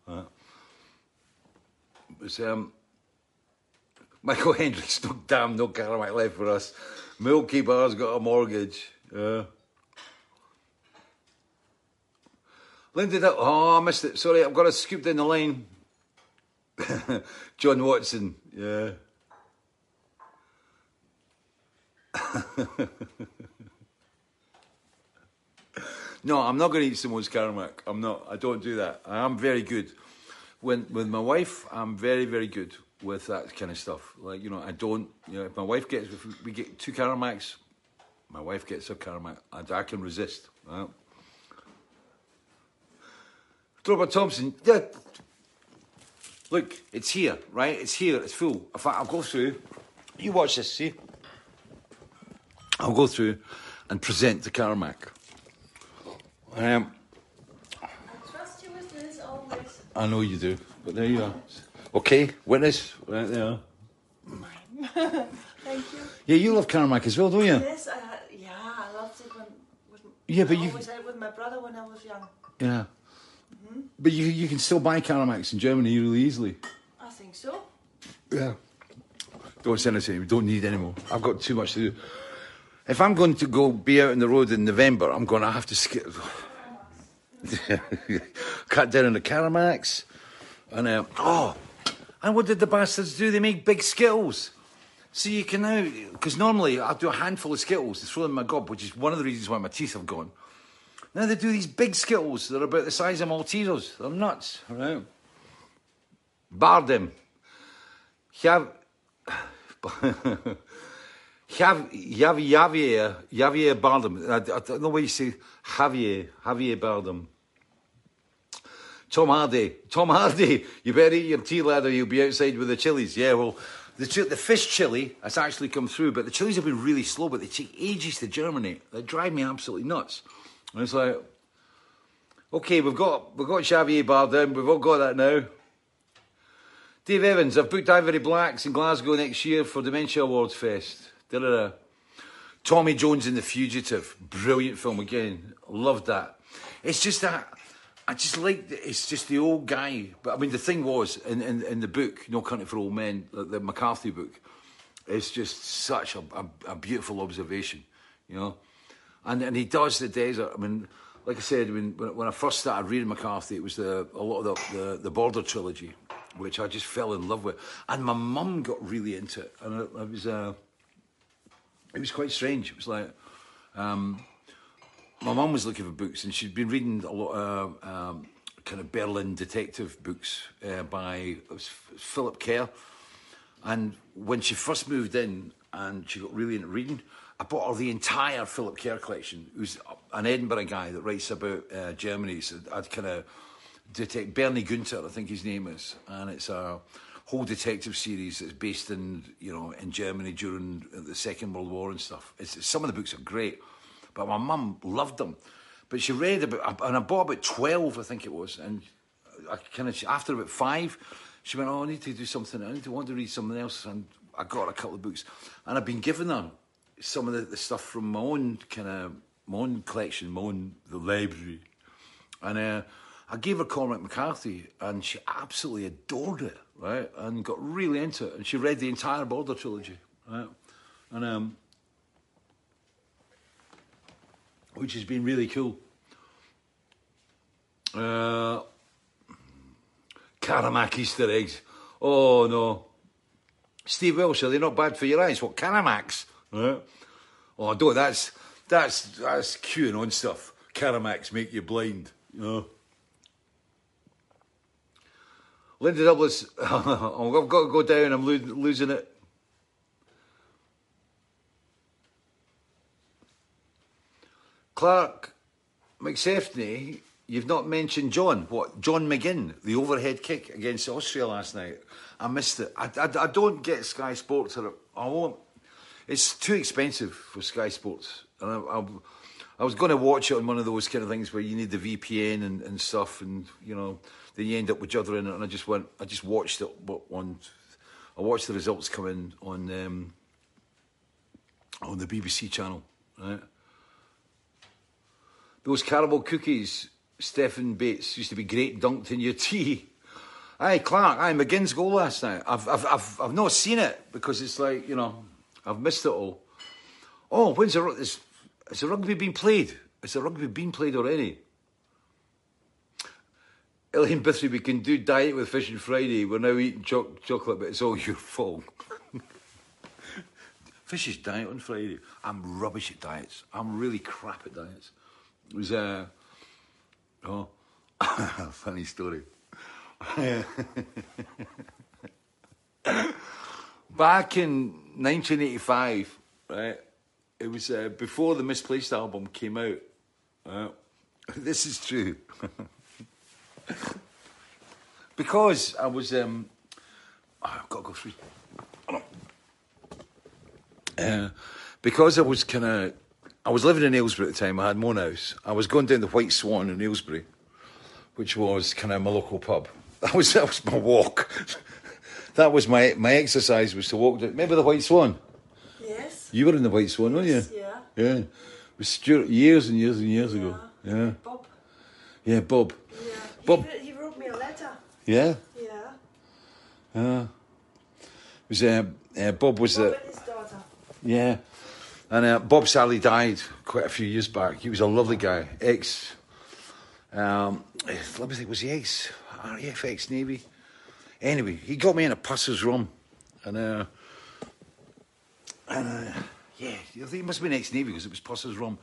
Uh, it was um, Michael Hendricks, no damn, no Caramac left for us. Milky Bar's got a mortgage. Yeah. Linda, that, oh, I missed it. Sorry, I've got to scoop down the line. John Watson, yeah. no, I'm not going to eat someone's Caramac. I'm not. I don't do that. I am very good. When with my wife, I'm very, very good with that kind of stuff. Like you know, I don't. You know, if my wife gets, if we get two Caramacs, my wife gets a Caramac. I, I can resist. Right? Robert Thompson, yeah. Look, it's here, right? It's here. It's full. In fact, I'll go through. You watch this, see? I'll go through and present the Caramac. Um, I trust you with this always. I know you do, but there you are. Okay, witness. Uh, right there. Thank you. Yeah, you love Caramac as well, don't you? Yes, I, yeah, I loved it when, when Yeah, but I you, always had it with my brother when I was young. yeah, mm-hmm. but you you can still buy Caramacs in Germany really easily. I think so. Yeah. Don't send us any. We don't need any more. I've got too much to do. If I'm going to go be out on the road in November, I'm going to have to skip. cut down on the Caramacs. And, uh, oh, and what did the bastards do? They make big Skittles. So you can now, because normally I do a handful of Skittles and throw them in my gob, which is one of the reasons why my teeth have gone. Now they do these big Skittles that are about the size of Maltesers. They're nuts, right? Bardem. Jav... Jav... Jav... Javier... Javier Bardem. I, I don't know what you say. Javier... Javier Bardem. Tom Hardy. Tom Hardy. You better eat your tea ladder. You'll be outside with the chilies. Yeah, well, the, the fish chili has actually come through, but the chilies have been really slow, but they take ages to germinate. They drive me absolutely nuts. And it's like, okay, we've got we've got Xavier Bardem. We've all got that now. Dave Evans, I've booked Ivory Blacks in Glasgow next year for Dementia Awards Fest. Da-da-da. Tommy Jones in The Fugitive, brilliant film again. Loved that. It's just that I just like it's just the old guy. But I mean, the thing was in in, in the book, No Country for Old Men, the, the McCarthy book. It's just such a, a, a beautiful observation, you know. And and he does the desert. I mean, like I said, when when when I first started reading McCarthy, it was the a lot of the the, the Border trilogy, which I just fell in love with. And my mum got really into it, and it, it was uh, it was quite strange. It was like. Um, my mum was looking for books, and she'd been reading a lot of um, kind of Berlin detective books uh, by Philip Kerr. And when she first moved in and she got really into reading, I bought her the entire Philip Kerr collection. Who's an Edinburgh guy that writes about uh, Germany. So I'd kind of detect Bernie Gunther, I think his name is, and it's a whole detective series that's based in you know in Germany during the Second World War and stuff. It's, some of the books are great, but my mum loved them. But she read about, and I bought about twelve, I think it was, and I kind of after about five, she went, "Oh, I need to do something. I need to want to read something else." And I got a couple of books, and I've been giving her some of the, the stuff from my own kind of my own collection, my own the library, and uh, I gave her Cormac McCarthy, and she absolutely adored it, right? And got really into it, and she read the entire Border trilogy, right? And um, which has been really cool. Uh, Caramac Easter eggs. Oh no. Steve Welsh, are they not bad for your eyes? What Caramacs? Right? Oh, don't. That's that's that's queuing on stuff. Caramacs make you blind. You know. Linda Douglas, I've got to go down. I'm lo- losing it. Clark McSeffney, you've not mentioned John. What? John McGinn, the overhead kick against Austria last night. I missed it. I, I, I don't get Sky Sports. Or, I won't. It's too expensive for Sky Sports. And I, I, I was going to watch it on one of those kind of things where you need the VPN and, and stuff, and you know, then you end up with in it. And I just went. I just watched it on. I watched the results come in on um, on the BBC channel. Right. Those caramel cookies, Stephen Bates, used to be great dunked in your tea. Aye, Clark, aye, McGinn's goal last night. I've, I've, I've, I've not seen it because it's like, you know, I've missed it all. Oh, when's the, is, is the rugby being played? Is the rugby being played already? Elaine Bithry, we can do diet with Fish and Friday. We're now eating choc- chocolate, but it's all your fault. Fish is diet on Friday. I'm rubbish at diets. I'm really crap at diets. Uh, oh, funny story. Back in 1985, right? It was uh, before the Misplaced album came out. This is true. because I was, um, oh, I've got to go through. Uh, because I was kind of, I was living in Aylesbury at the time. I had my own house. I was going down the White Swan in Aylesbury, which was kind of my local pub. That was that was my walk. that was my my exercise was to walk. Down, remember the White Swan? Yes. You were in the White Swan, weren't you? Yeah. Yeah. With Stuart years and years and years ago. Yeah. Bob. Yeah, Bob. Yeah. Bob. He, he wrote me a letter. Yeah. Yeah. Yeah. It was uh, uh, Bob was Bob uh, daughter. yeah, and uh, Bob Sally died quite a few years back. He was a lovely guy, ex. Um, let me think, was he ex RAF ex Navy? Anyway, he got me in a pusser's rum, and uh, and uh, yeah, I think he must have been ex Navy because it was pusser's rum,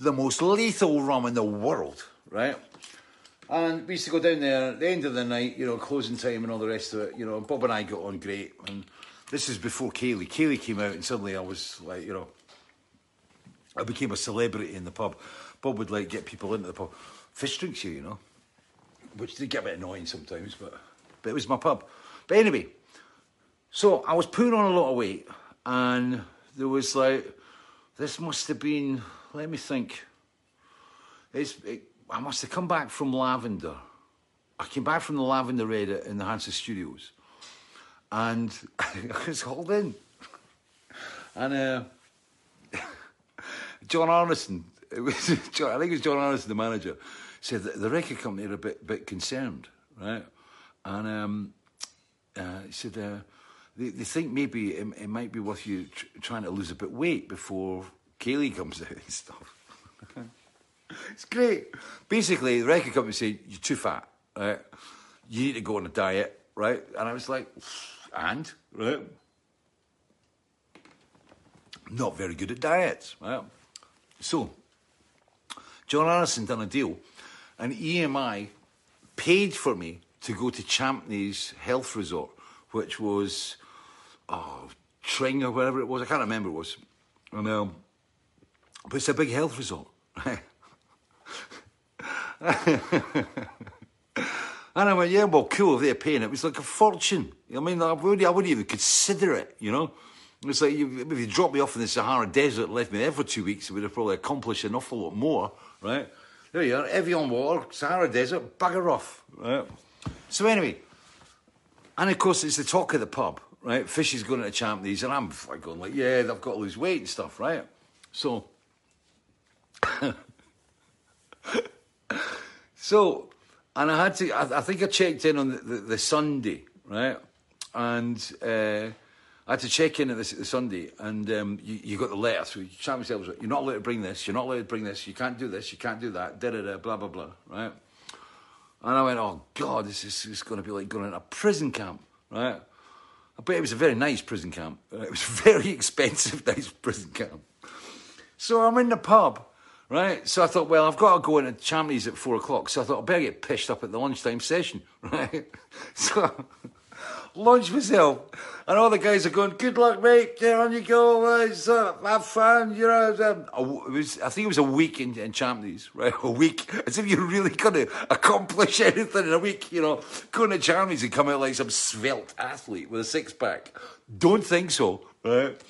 the most lethal rum in the world, right? And we used to go down there at the end of the night, you know, closing time and all the rest of it. You know, Bob and I got on great. And this is before Kayleigh. Kayleigh came out, and suddenly I was like, you know, I became a celebrity in the pub. Bob would like get people into the pub, fish drinks here, you know, which did get a bit annoying sometimes, but but it was my pub. But anyway, so I was putting on a lot of weight, and there was like, this must have been, let me think. It's, it, I must have come back from Lavender. I came back from the Lavender Red in the Hansa Studios, and I was hauled in. And uh, John Arnison, it was John, I think it was John Arnison, the manager, said that the record company are a bit bit concerned, right? And um, uh, he said uh, they, they think maybe it, it might be worth you tr- trying to lose a bit of weight before Kayleigh comes out and stuff. it's great. Basically, the record company said you're too fat, right? You need to go on a diet, right? And I was like, and right? Not very good at diets, right? So, John Anderson done a deal, and EMI paid for me to go to Champneys Health Resort, which was, oh, Tring or whatever it was. I can't remember it was. And, um, but it's a big health resort? And I went, yeah, well, cool, they're paying it. It was like a fortune. I mean, I wouldn't, I wouldn't even consider it, you know? It's like, you, if you dropped me off in the Sahara Desert and left me there for two weeks, it would have probably accomplished an awful lot more, right? There you are, Evian water, Sahara Desert, bugger off, right? So anyway, and of course, it's the talk of the pub, right? Fish is going to Champneys, and I'm like going like, yeah, they've got to lose weight and stuff, right? So, so, and I had to, I, I think I checked in on the, the, the Sunday, right? And uh, I had to check in at the, the Sunday, and um, you, you got the letter through. Champneys Health Resort, You're not allowed to bring this, you're not allowed to bring this, you can't do this, you can't do that, da da da, blah, blah, blah, right? And I went, oh God, this is, is going to be like going in a prison camp, right? But it was a very nice prison camp. It was a very expensive, nice prison camp. So I'm in the pub, right? So I thought, well, I've got to go into Champneys at four o'clock. So I thought, I better get pitched up at the lunchtime session, right? So launch myself, and all the guys are going, "Good luck, mate. Get on you go. Have fun." You know, um, it was, I think it was a week in, in right? A week, as if you're really going to accomplish anything in a week. You know, going to Champneys and come out like some svelte athlete with a six pack. Don't think so, right?